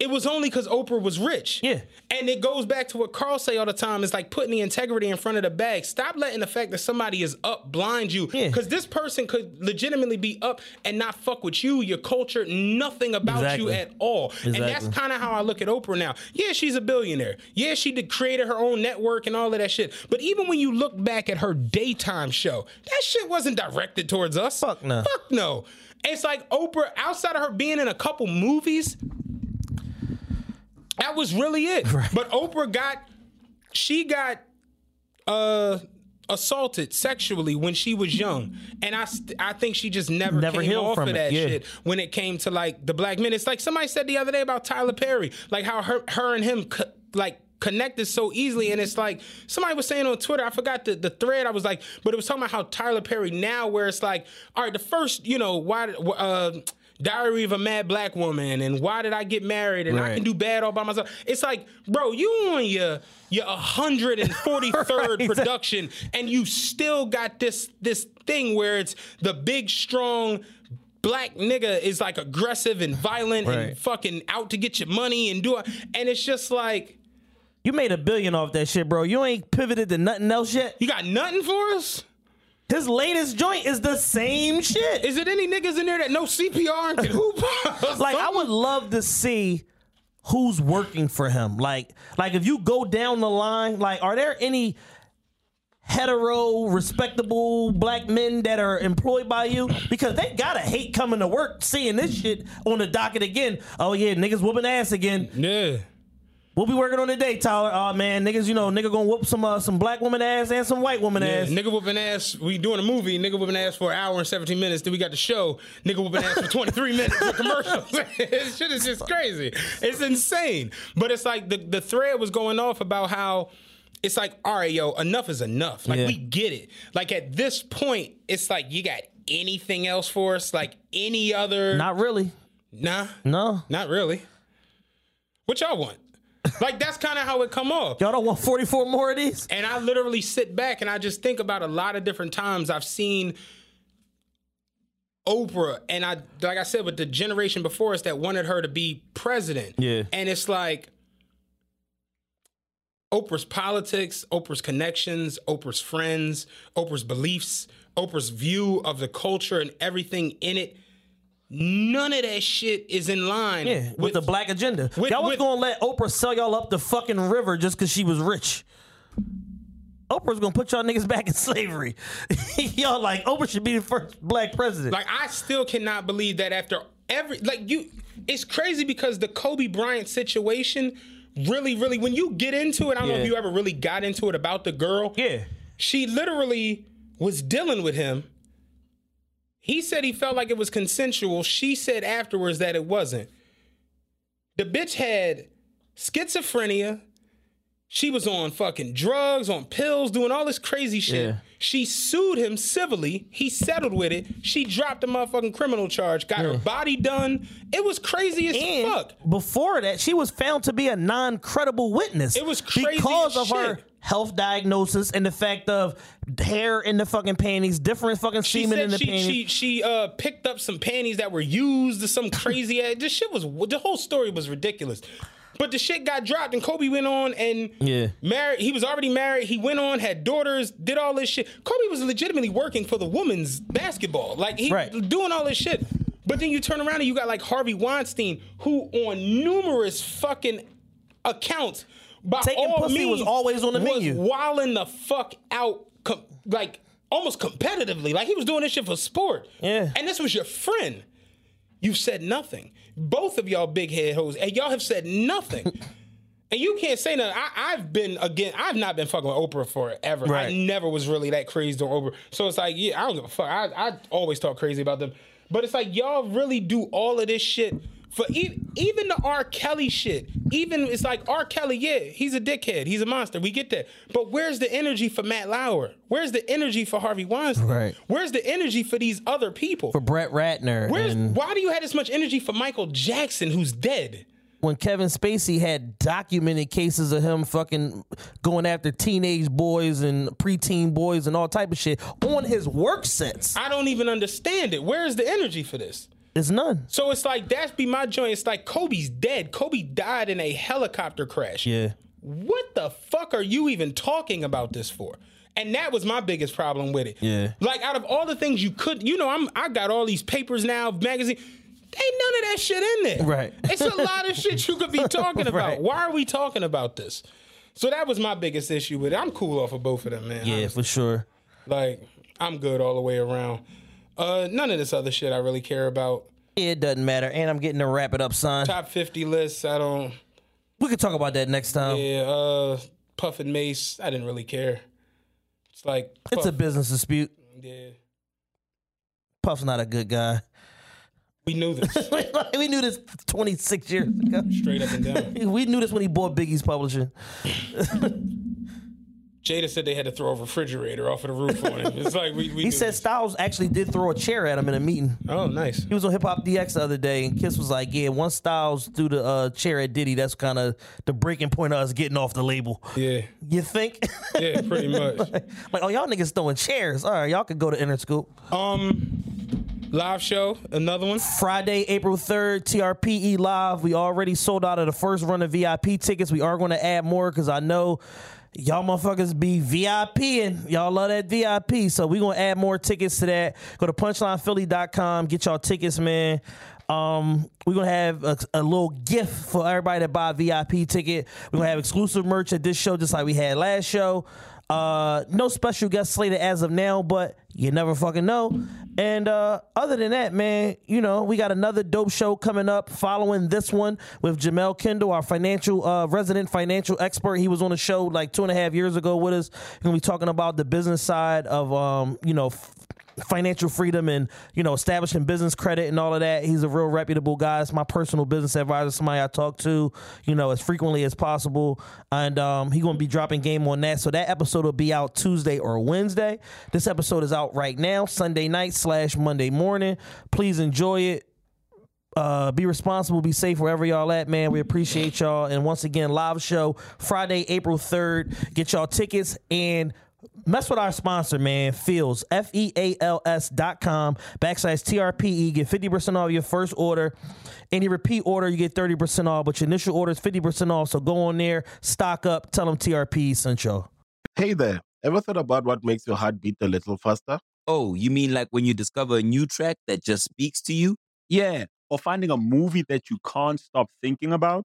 it was only because Oprah was rich. Yeah. And it goes back to what Carl say all the time. It's like putting the integrity in front of the bag. Stop letting the fact that somebody is up blind you. Yeah. Because this person could legitimately be up and not fuck with you, your culture, nothing about you at all. And that's kind of how I look at Oprah now. Yeah, she's a billionaire. Yeah, she did created her own network and all of that shit. But even when you look back at her daytime show, that shit wasn't directed towards us. Fuck no. Fuck no. It's like Oprah, outside of her being in a couple movies, that was really it. [LAUGHS] But Oprah got, she got uh assaulted sexually when she was young. And i st- i think she just never, Never came off of that yeah. shit when it came to like the black men. It's like somebody said the other day about tyler perry like how her, her and him co- like connected so easily. And it's like somebody was saying on twitter i forgot the, the thread i was like but it was talking about how tyler perry now where it's like all right the first you know why uh Diary of a Mad Black Woman and Why Did I Get Married and I Can Do Bad All by Myself. It's like, bro, you on your your [LAUGHS] 143rd Right. production and you still got this this thing where it's the big strong black nigga is like aggressive and violent and fucking out to get your money and do it. And it's just like, You made a billion off that shit, bro. You ain't pivoted to nothing else yet. you got nothing for us? His latest joint is the same shit. Is it any niggas in there that know CPR and can hoop? [LAUGHS] like I would love to see who's working for him. Like like if you go down the line, like are there any hetero respectable black men that are employed by you because they gotta hate coming to work seeing this shit on the docket again oh yeah niggas whooping ass again Yeah. We'll be working on today tyler oh man niggas you know nigga gonna whoop some uh, some black woman ass and some white woman Yeah, ass nigga whooping ass. We doing a movie. Nigga whooping ass for an hour and seventeen minutes. Then we got the show. Nigga whooping ass for twenty three minutes with commercials. [LAUGHS] this shit is just crazy. It's insane. But it's like the the thread was going off about how. It's like, all right, yo, enough is enough. Like, Yeah. we get it. Like, at this point, it's like, you got anything else for us? Like, any other. not really nah. no Not really. What y'all want? [LAUGHS] like, that's kind of how it come off. y'all don't want 44 more of these And I literally sit back and I just think about a lot of different times I've seen Oprah, and I like I said with the generation before us that wanted her to be president. Yeah. And it's like Oprah's politics, Oprah's connections, Oprah's friends, Oprah's beliefs, Oprah's view of the culture and everything in it. None of that shit is in line Yeah, with, the black agenda. with- y'all was with- gonna let Oprah sell y'all up the fucking river just because she was rich. Oprah's gonna put y'all niggas back in [LAUGHS] slavery. [LAUGHS] y'all like Oprah should be the first black president. Like I still cannot believe that after every like you it's crazy because the Kobe Bryant situation really really when you get into it I don't know if you ever really got into it about the girl. yeah, She literally was dealing with him. He said he felt like it was consensual. She said afterwards that it wasn't. The bitch had schizophrenia. She was on fucking drugs, on pills, doing all this crazy shit. Yeah. She sued him civilly. He settled with it. She dropped a motherfucking criminal charge, got her body done. It was crazy as and fuck. before that, she was found to be a non-credible witness. It was crazy because as of her shit. Health diagnosis and the fact of hair in the fucking panties, different fucking She semen in the she, panties. she she uh picked up some panties that were used to some [LAUGHS] crazy ass. This shit was the whole story was ridiculous. But the shit got dropped and Kobe went on and Yeah. married. He was already married. He went on, had daughters, did all this shit. Kobe was legitimately working for the women's basketball, like he Right. doing all this shit. But then you turn around and you got like Harvey Weinstein, who on numerous fucking accounts, by Taking all pussy was always on the was menu. wilding the fuck out, com- like almost competitively, like he was doing this shit for sport. Yeah. And this was your friend. You've said nothing. Both of y'all big head hoes, and y'all have said nothing. [LAUGHS] and you can't say nothing. I, I've been again. I've not been fucking with Oprah forever. I never was really that crazy on Oprah. So it's like, yeah, I don't give a fuck. I, I always talk crazy about them. But it's like y'all really do all of this shit for e- even the R. Kelly shit. Even it's like R. Kelly, yeah, he's a dickhead. He's a monster. We get that. But where's the energy for Matt Lauer? Where's the energy for Harvey Weinstein? Right. Where's the energy for these other people? For Brett Ratner. Where's and why do you have this much energy for Michael Jackson, who's dead? when Kevin Spacey had documented cases of him fucking going after teenage boys and preteen boys and all type of shit on his work sets. I don't even understand it. Where's the energy for this? There's none. So it's like that's be my joint. It's like Kobe's dead. Kobe died in a helicopter crash. Yeah. What the fuck are you even talking about this for? And that was my biggest problem with it. Yeah. Like out of all the things you could, you know, I'm I got all these papers now, magazine. Ain't none of that shit in there. Right. [LAUGHS] It's a lot of shit you could be talking [LAUGHS] about. Right. Why are we talking about this? So that was my biggest issue with it. I'm cool off of both of them, man. Yeah, honestly. for sure. Like I'm good all the way around. Uh, none of this other shit I really care about. It doesn't matter. And I'm getting to wrap it up, son. Top 50 lists, I don't. We could talk about that next time. Yeah, uh, Puff and Mace, I didn't really care. It's like It's a business dispute. yeah. Puff's not a good guy. We knew this [LAUGHS] we knew this 26 years ago. straight up and down. [LAUGHS] We knew this when he bought Biggie's publishing. [LAUGHS] Jada said they had to throw a refrigerator off of the roof on him. It's like we. we He said this. Styles actually did throw a chair at him in a meeting. "Oh, nice." He was on Hip Hop DX the other day, and Kiss was like, "Yeah, once Styles threw the uh, chair at Diddy, that's kind of the breaking point of us getting off the label." Yeah, You think? yeah, pretty [LAUGHS] much. like, oh, y'all niggas throwing chairs. All right, y'all could go to Interscope. Um, live show, another one. Friday, April 3rd, TRPE Live. We already sold out of the first run of VIP tickets. We are going to add more because I know y'all motherfuckers be VIP and y'all love that VIP. So going to add more tickets to that. Go to punchlinephilly.com, get y'all tickets, man. Um, we're gonna have a, a little gift for everybody that buy a VIP ticket. We're gonna have exclusive merch at this show, just like we had last show. Uh, no special guest slated as of now, but you never fucking know. And uh, other than that, man, you know, we got another dope show coming up following this one with Jamel Kendall, our financial uh, resident financial expert. He was on the show like two and a half years ago with us. We're gonna be talking about the business side of um, you know, f- financial freedom and you know establishing business credit and all of that. He's a real reputable guy. It's my personal business advisor, somebody I talk to, you know, as frequently as possible. And um, he's gonna be dropping game on that. So that episode will be out Tuesday or Wednesday. This episode is out right now, Sunday night slash Monday morning. Please enjoy it. Uh, be responsible, be safe wherever y'all at, man. We appreciate y'all. And once again, live show Friday, April 3rd. Get y'all tickets and mess with our sponsor, man. Feals F E A L S dot com backslash TRPE. Get 50% off your first order. Any repeat order, you get 30% off, but your initial order is 50% off. So go on there, stock up, tell them TRPE sent y'all. Hey there, ever thought about what makes your heart beat a little faster? Oh, you mean like when you discover a new track that just speaks to you? Yeah. Or finding a movie that you can't stop thinking about.